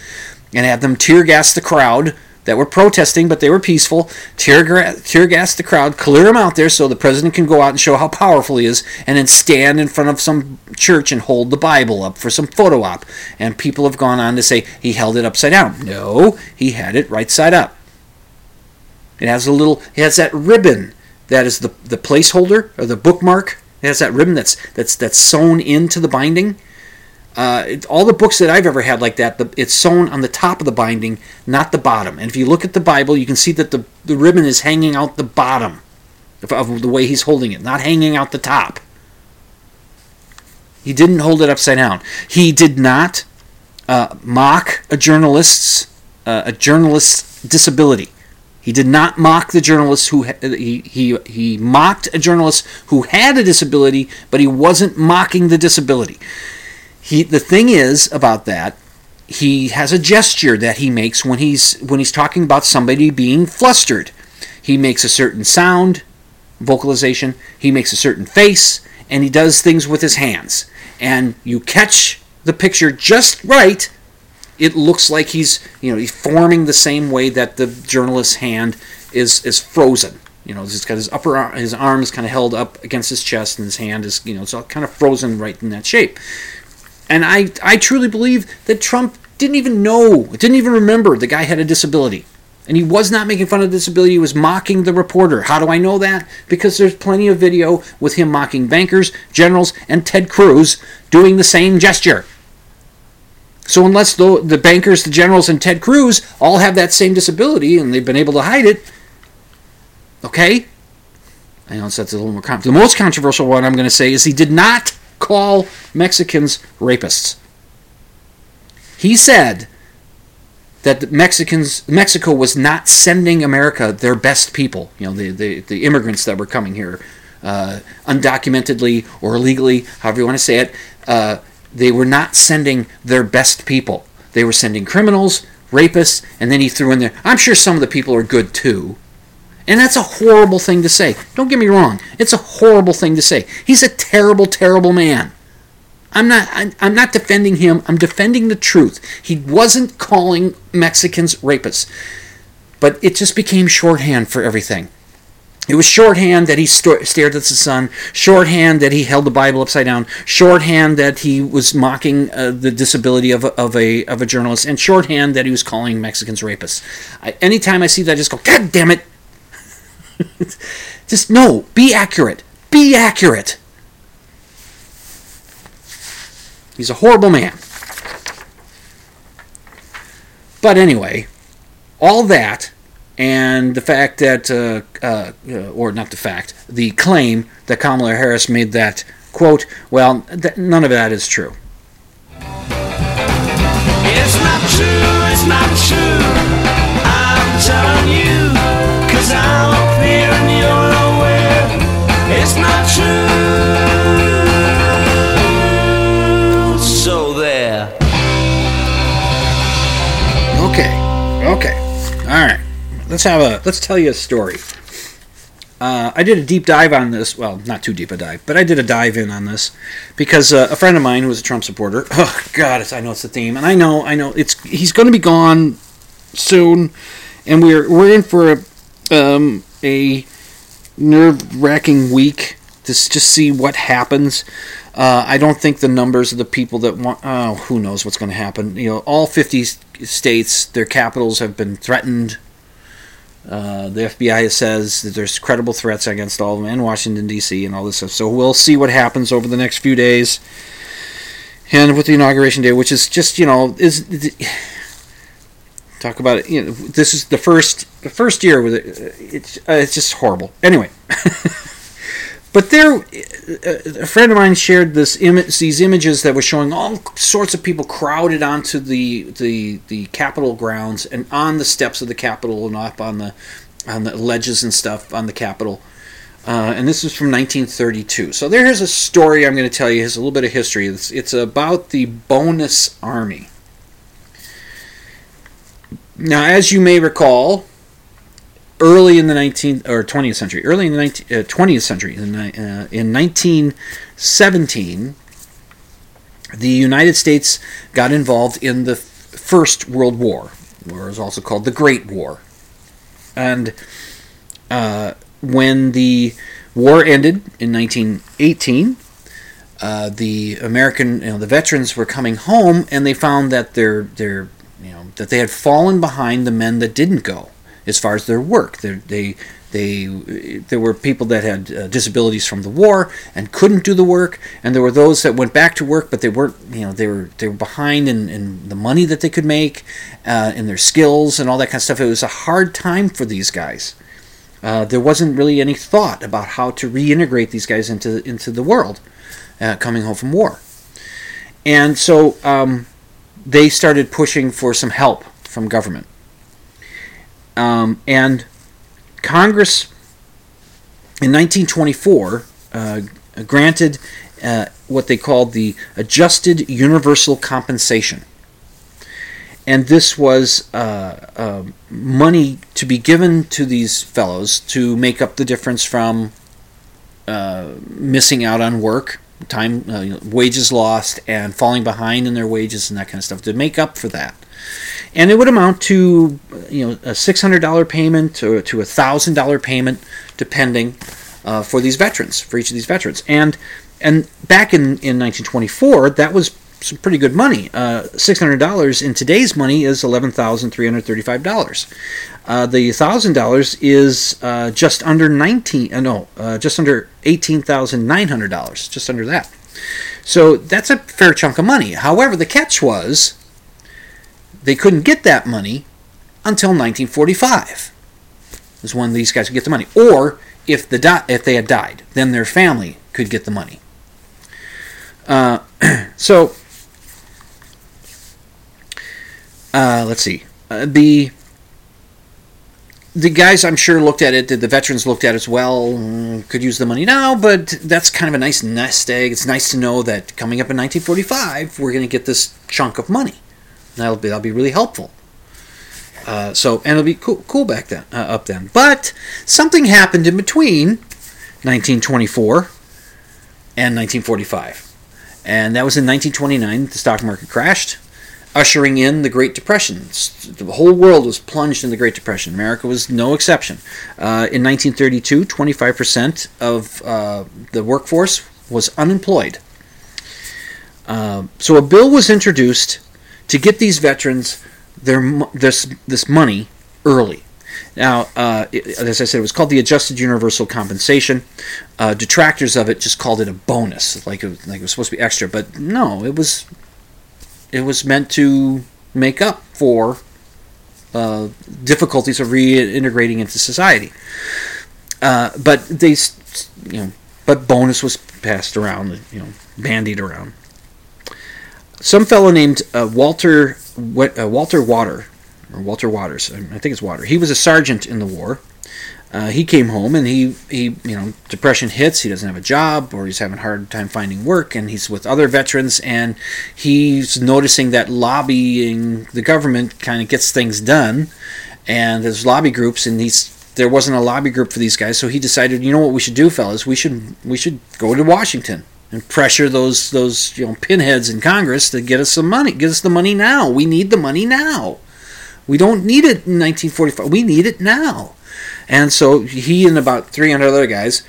and had them tear gas the crowd that were protesting, but they were peaceful. Tear, gra- tear gas the crowd, clear them out there so the president can go out and show how powerful he is, and then stand in front of some church and hold the Bible up for some photo op. And people have gone on to say he held it upside down. No, he had it right side up. It has a little, it has that ribbon that is the, the placeholder or the bookmark. It has that ribbon that's that's that's sewn into the binding. Uh, it, all the books that I've ever had like that, the, it's sewn on the top of the binding, not the bottom. And if you look at the Bible, you can see that the, the ribbon is hanging out the bottom of, of the way he's holding it, not hanging out the top. He didn't hold it upside down. He did not uh, mock a journalist's uh, a journalist's disability. He did not mock the journalist who he, he he mocked a journalist who had a disability, but he wasn't mocking the disability. He the thing is about that, he has a gesture that he makes when he's when he's talking about somebody being flustered. He makes a certain sound, vocalization, he makes a certain face, and he does things with his hands. And you catch the picture just right, it looks like he's you know he's forming the same way that the journalist's hand is is frozen. You know, he's got his upper ar- his arm is kind of held up against his chest, and his hand is you know it's all kind of frozen right in that shape. And I I truly believe that Trump didn't even know, didn't even remember the guy had a disability. And he was not making fun of the disability, he was mocking the reporter. How do I know that? Because there's plenty of video with him mocking bankers, generals, and Ted Cruz doing the same gesture. So unless the, the bankers, the generals, and Ted Cruz all have that same disability and they've been able to hide it, okay? I know that's a little more. Con- the most controversial one I'm going to say is he did not call Mexicans rapists. He said that Mexicans, Mexico was not sending America their best people. You know, the the, the immigrants that were coming here, uh, undocumentedly or illegally, however you want to say it. Uh, they were not sending their best people. They were sending criminals, rapists, and then he threw in there. I'm sure some of the people are good too. And that's a horrible thing to say. Don't get me wrong. It's a horrible thing to say. He's a terrible, terrible man. I'm not I'm, not defending him. I'm defending the truth. He wasn't calling Mexicans rapists. But it just became shorthand for everything. It was shorthand that he sto- stared at the sun, shorthand that he held the Bible upside down, shorthand that he was mocking uh, the disability of a, of a of a journalist, and shorthand that he was calling Mexicans rapists. I, anytime I see that, I just go, God damn it! [LAUGHS] just no, be accurate. Be accurate. He's a horrible man. But anyway, all that and the fact that, uh, uh, uh, or not the fact, the claim that Kamala Harris made that quote, well, th- none of that is true. It's not true, it's not true. I'm telling you, It's not true. So there. Okay, okay, all right. Let's have a let's tell you a story. Uh, I did a deep dive on this. Well, not too deep a dive, but I did a dive in on this because uh, a friend of mine who was a Trump supporter. [LAUGHS] Oh God, I know it's the theme, and I know, I know it's he's going to be gone soon, and we're we're in for a um, a nerve wracking week to just see what happens. Uh, I don't think the numbers of the people that want. Oh, who knows what's going to happen? You know, all 50 states, their capitals have been threatened. Uh, the FBI says that there's credible threats against all of them, and Washington D.C. and all this stuff. So we'll see what happens over the next few days, and with the inauguration day, which is just you know is talk about it. You know, this is the first the first year with it. It's uh, it's just horrible. Anyway, [LAUGHS] but there a friend of mine shared this image, these images that were showing all sorts of people crowded onto the the the Capitol grounds and on the steps of the Capitol and up on the on the ledges and stuff on the Capitol. Uh, and this is from 1932. So there's a story I'm going to tell you. It's a little bit of history. It's, it's about the Bonus Army. Now, as you may recall, early in the 19th or 20th century, early in the 19, uh, 20th century, in, uh, in 1917, the United States got involved in the First World War, or was also called the Great War. And uh, when the war ended in 1918, uh, the American, you know, the veterans were coming home, and they found that their their that they had fallen behind the men that didn't go as far as their work. They're, they they there were people that had uh, disabilities from the war and couldn't do the work, and there were those that went back to work, but they weren't you know they were they were behind in, in the money that they could make, uh, in their skills and all that kind of stuff. It was a hard time for these guys. Uh, there wasn't really any thought about how to reintegrate these guys into into the world uh, coming home from war, and so um, they started pushing for some help from government. Um, and Congress in 1924 uh, granted uh, what they called the Adjusted Universal Compensation. And this was uh, uh, money to be given to these fellows to make up the difference from uh, missing out on work, time, uh, you know, wages lost, and falling behind in their wages and that kind of stuff to make up for that and it would amount to you know a six hundred dollar payment or to a thousand dollar payment, depending uh, for these veterans for each of these veterans. And and back in in 1924, that was some pretty good money. Uh, six hundred dollars in today's money is eleven thousand three hundred thirty five dollars. Uh, the thousand dollars is uh, just under nineteen. Uh, no, uh, just under eighteen thousand nine hundred dollars. Just under that. So that's a fair chunk of money. However, the catch was they couldn't get that money until 1945. Is when these guys could get the money, or if the di- if they had died, then their family could get the money. Uh, [CLEARS THROAT] so uh, let's see uh, the the guys I'm sure looked at it. The veterans looked at it as well. mm, Could use the money now, but that's kind of a nice nest egg. It's nice to know that coming up in 1945, we're going to get this chunk of money. That'll be that'll be really helpful. Uh, so and it'll be cool, cool back then, uh, up then. But something happened in between 1924 and 1945, and that was in 1929. The stock market crashed, ushering in the Great Depression. The whole world was plunged in the Great Depression. America was no exception. Uh, in 1932, 25% of uh, the workforce was unemployed. Uh, so a bill was introduced to get these veterans their this this money early. Now, uh, as I said, it was called the Adjusted Universal Compensation. Uh, detractors of it just called it a bonus, like it, like it was supposed to be extra. But no, it was it was meant to make up for uh, difficulties of reintegrating into society. Uh, but they, you know, but bonus was passed around, you know, bandied around some fellow named uh, Walter uh, Walter Water or Walter Waters. I I think it's Water. He was a sergeant in the war. Uh, he came home and he, he you know depression hits. He doesn't have a job or he's having a hard time finding work and he's with other veterans and he's noticing that lobbying the government kind of gets things done and there's lobby groups and he's there wasn't a lobby group for these guys so he decided you know what we should do fellas we should we should go to Washington and pressure those those you know pinheads in Congress to get us some money. Get us the money now. We need the money now. We don't need it in 1945. We need it now. And so he and about 300 other guys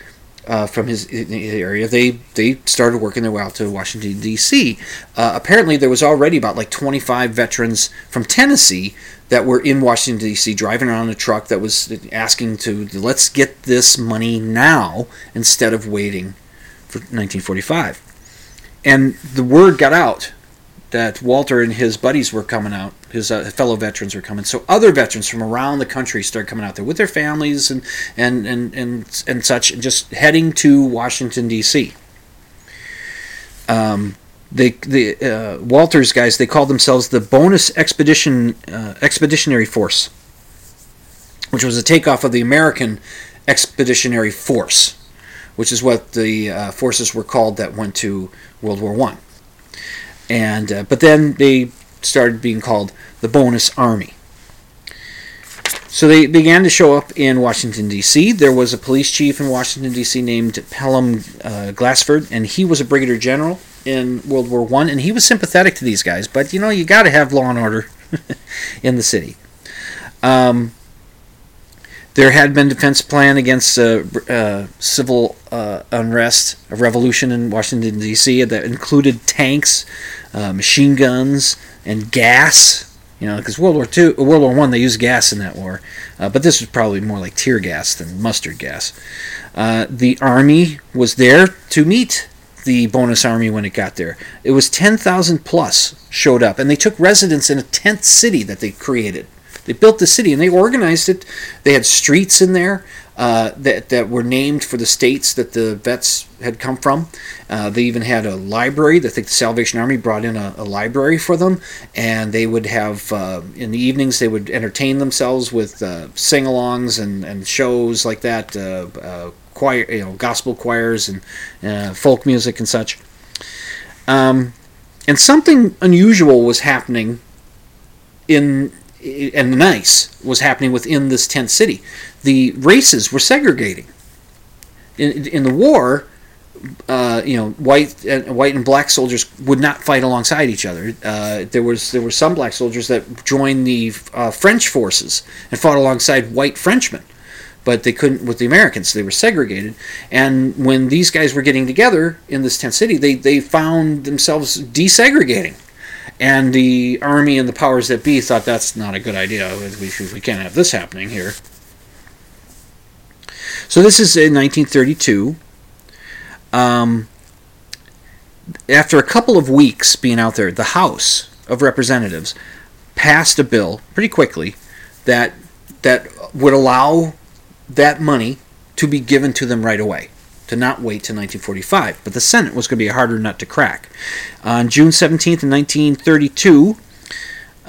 uh, from his area, they they started working their way out to Washington D.C. Uh, apparently, there was already about like 25 veterans from Tennessee that were in Washington D.C. driving around a truck that was asking to let's get this money now instead of waiting for 1945. And the word got out that Walter and his buddies were coming out, his uh, fellow veterans were coming. So other veterans from around the country started coming out there with their families and and and and, and such, and just heading to Washington D.C. Um, they the uh, Walters guys they called themselves the Bonus Expedition uh, Expeditionary Force, which was a takeoff of the American Expeditionary Force, which is what the uh, forces were called that went to World War One. And uh, but then they started being called the Bonus Army. So they began to show up in Washington, D.C. There was a police chief in Washington, D.C. named Pelham uh, Glassford, and he was a brigadier general in World War One, and he was sympathetic to these guys. But you know, you got to have law and order [LAUGHS] in the city. Um, there had been defense plan against uh, uh, civil uh, unrest, a revolution in Washington D.C. that included tanks, uh, machine guns, and gas. You know, because World War Two, World War One, they used gas in that war, uh, but this was probably more like tear gas than mustard gas. Uh, the army was there to meet the bonus army when it got there. It was 10,000 plus showed up, and they took residence in a tent city that they created. They built the city and they organized it. They had streets in there uh, that, that were named for the states that the vets had come from. Uh, they even had a library. I think the Salvation Army brought in a, a library for them, and they would have uh, in the evenings they would entertain themselves with uh, sing-alongs and, and shows like that, uh, uh, choir, you know, gospel choirs and folk music and such. Um, and something unusual was happening in and nice was happening within this tent city. The races were segregating. In, in the war, uh, you know, white and white and black soldiers would not fight alongside each other. Uh, there was there were some black soldiers that joined the uh, French forces and fought alongside white Frenchmen, but they couldn't with the Americans. They were segregated. And when these guys were getting together in this tent city, they they found themselves desegregating. And the army and the powers that be thought that's not a good idea. We, we can't have this happening here. So this is in 1932. Um, after a couple of weeks being out there, the House of Representatives passed a bill pretty quickly that that would allow that money to be given to them right away, to not wait till 1945. But the Senate was going to be a harder nut to crack. On June 17th, 1932,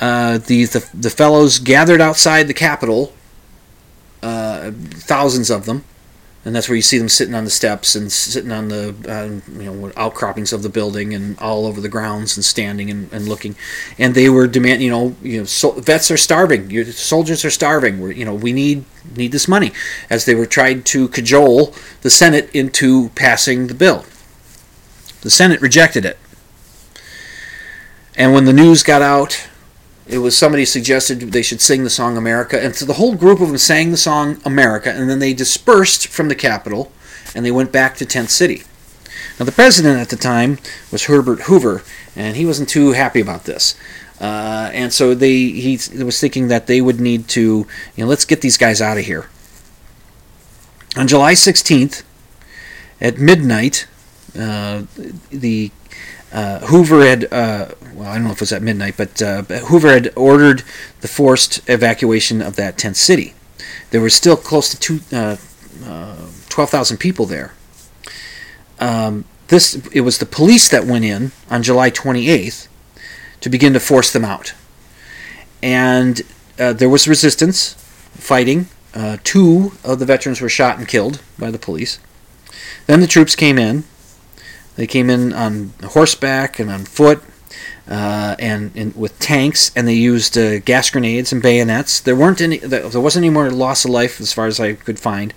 uh, the, the the fellows gathered outside the Capitol, uh, thousands of them, and that's where you see them sitting on the steps and sitting on the uh, you know outcroppings of the building and all over the grounds and standing and, and looking, and they were demanding you know you know so, vets are starving, your soldiers are starving. We're, you know we need need this money, as they were trying to cajole the Senate into passing the bill. The Senate rejected it, and when the news got out it was somebody suggested they should sing the song America, and so the whole group of them sang the song America, and then they dispersed from the Capitol, and they went back to Tent City. Now the president at the time was Herbert Hoover, and he wasn't too happy about this. Uh, and so they he was thinking that they would need to, you know, let's get these guys out of here. On July 16th, at midnight, uh, the uh, Hoover had, uh, well, I don't know if it was at midnight, but uh, Hoover had ordered the forced evacuation of that tent city. There were still close to two, uh, 12,000 people there. Um, this it was the police that went in on July 28th to begin to force them out, and uh, there was resistance, fighting. Uh, two of the veterans were shot and killed by the police. Then the troops came in, they came in on horseback and on foot, uh, and, and, with tanks, and they used uh, gas grenades and bayonets. There weren't any. There wasn't any more loss of life as far as I could find,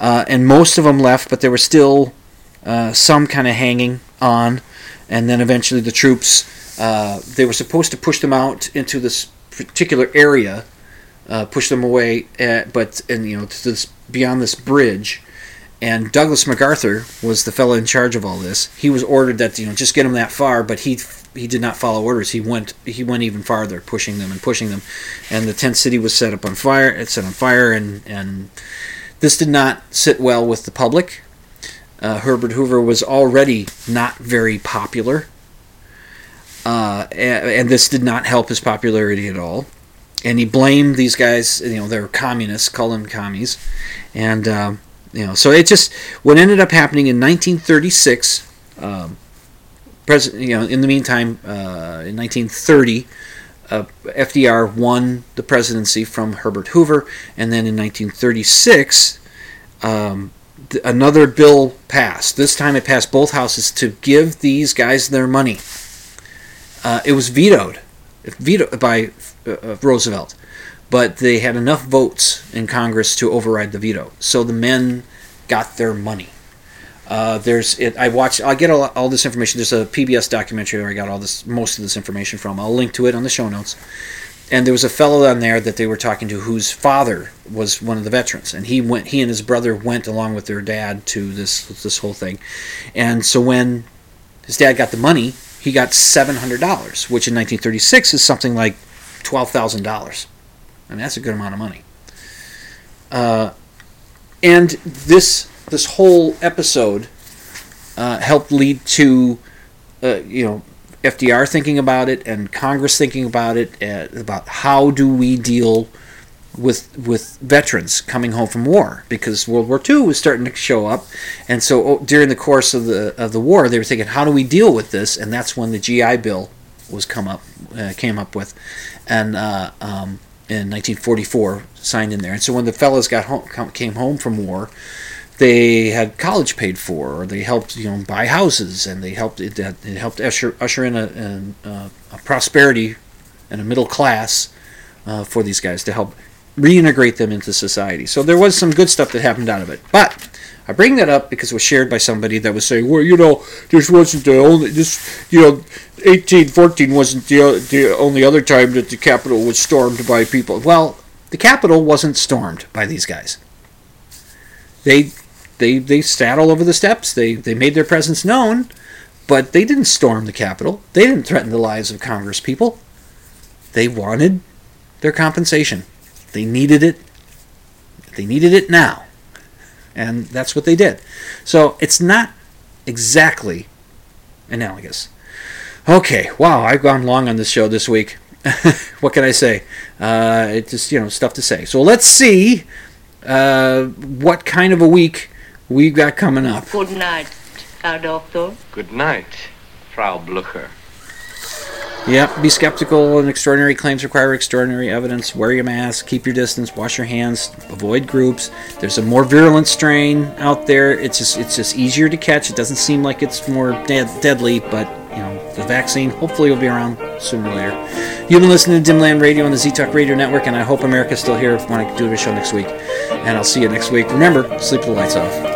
uh, and most of them left, but there were still uh, some kind of hanging on. And then eventually the troops, uh, they were supposed to push them out into this particular area, uh, push them away, at, but and you know to this beyond this bridge and Douglas MacArthur was the fellow in charge of all this. He was ordered that you know just get them that far, but he he did not follow orders. He went he went even farther, pushing them and pushing them, and the tent city was set up on fire. It set on fire, and and this did not sit well with the public. Uh, Herbert Hoover was already not very popular, uh, and, and this did not help his popularity at all. And he blamed these guys. You know, they're communists, call them commies, and. Um, you know, so it just what ended up happening in 1936. Um, president, you know, in the meantime, uh, in 1930, uh, FDR won the presidency from Herbert Hoover, and then in 1936, um, th- another bill passed. This time, it passed both houses to give these guys their money. Uh, it was vetoed, vetoed by uh, Roosevelt, but they had enough votes in Congress to override the veto. So the men got their money. Uh, there's it. I watched. I get all, all this information. There's a PBS documentary where I got all this, most of this information from. I'll link to it on the show notes. And there was a fellow on there that they were talking to whose father was one of the veterans, and he went. He and his brother went along with their dad to this this whole thing. And so when his dad got the money, he got seven hundred dollars, which in 1936 is something like twelve thousand dollars. I mean, that's a good amount of money. Uh, and this this whole episode uh, helped lead to uh, you know FDR thinking about it and Congress thinking about it uh, about how do we deal with with veterans coming home from war? Because World War II was starting to show up. And so oh, during the course of the of the war they were thinking how do we deal with this? And that's when the GI Bill was come up uh, came up with. And uh, um, in 1944 signed in there and so when the fellows got home came home from war they had college paid for, or they helped you know buy houses, and they helped it, it helped usher usher in a, a, a prosperity and a middle class uh, for these guys to help reintegrate them into society. So there was some good stuff that happened out of it, but. I bring that up because it was shared by somebody that was saying, "Well, you know, this wasn't the only this, you know, 1814 wasn't the the only other time that the Capitol was stormed by people." Well, the Capitol wasn't stormed by these guys. They they they sat all over the steps. They they made their presence known, but they didn't storm the Capitol. They didn't threaten the lives of Congress people. They wanted their compensation. They needed it. They needed it now. And that's what they did. So it's not exactly analogous. Okay, wow, I've gone long on this show this week. [LAUGHS] what can I say? Uh, it's just, you know, stuff to say. So let's see uh, what kind of a week we've got coming up. Good night, Herr Doctor. Good night, Frau Blucher. Yep, be skeptical and extraordinary claims require extraordinary evidence. Wear your mask, keep your distance, wash your hands, avoid groups. There's a more virulent strain out there. It's just it's just easier to catch. It doesn't seem like it's more dead, deadly, but you know, the vaccine hopefully will be around sooner or later. You've been listening to Dimland Radio on the Z Talk Radio Network, and I hope America's still here when I do the show next week. And I'll see you next week. Remember, sleep the lights off.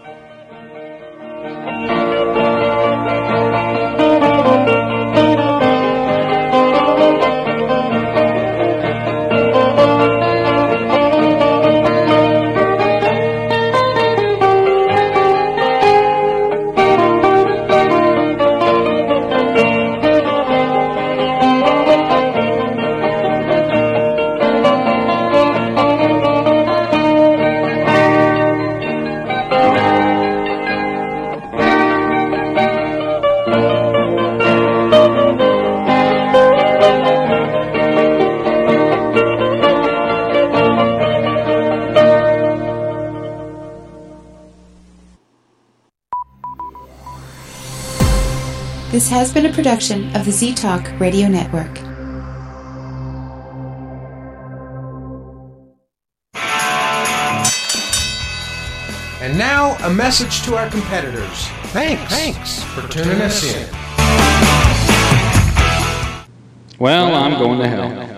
Has been a production of the Z Talk Radio Network. And now, a message to our competitors. Thanks. Thanks for tuning us in. Well, I'm going to hell.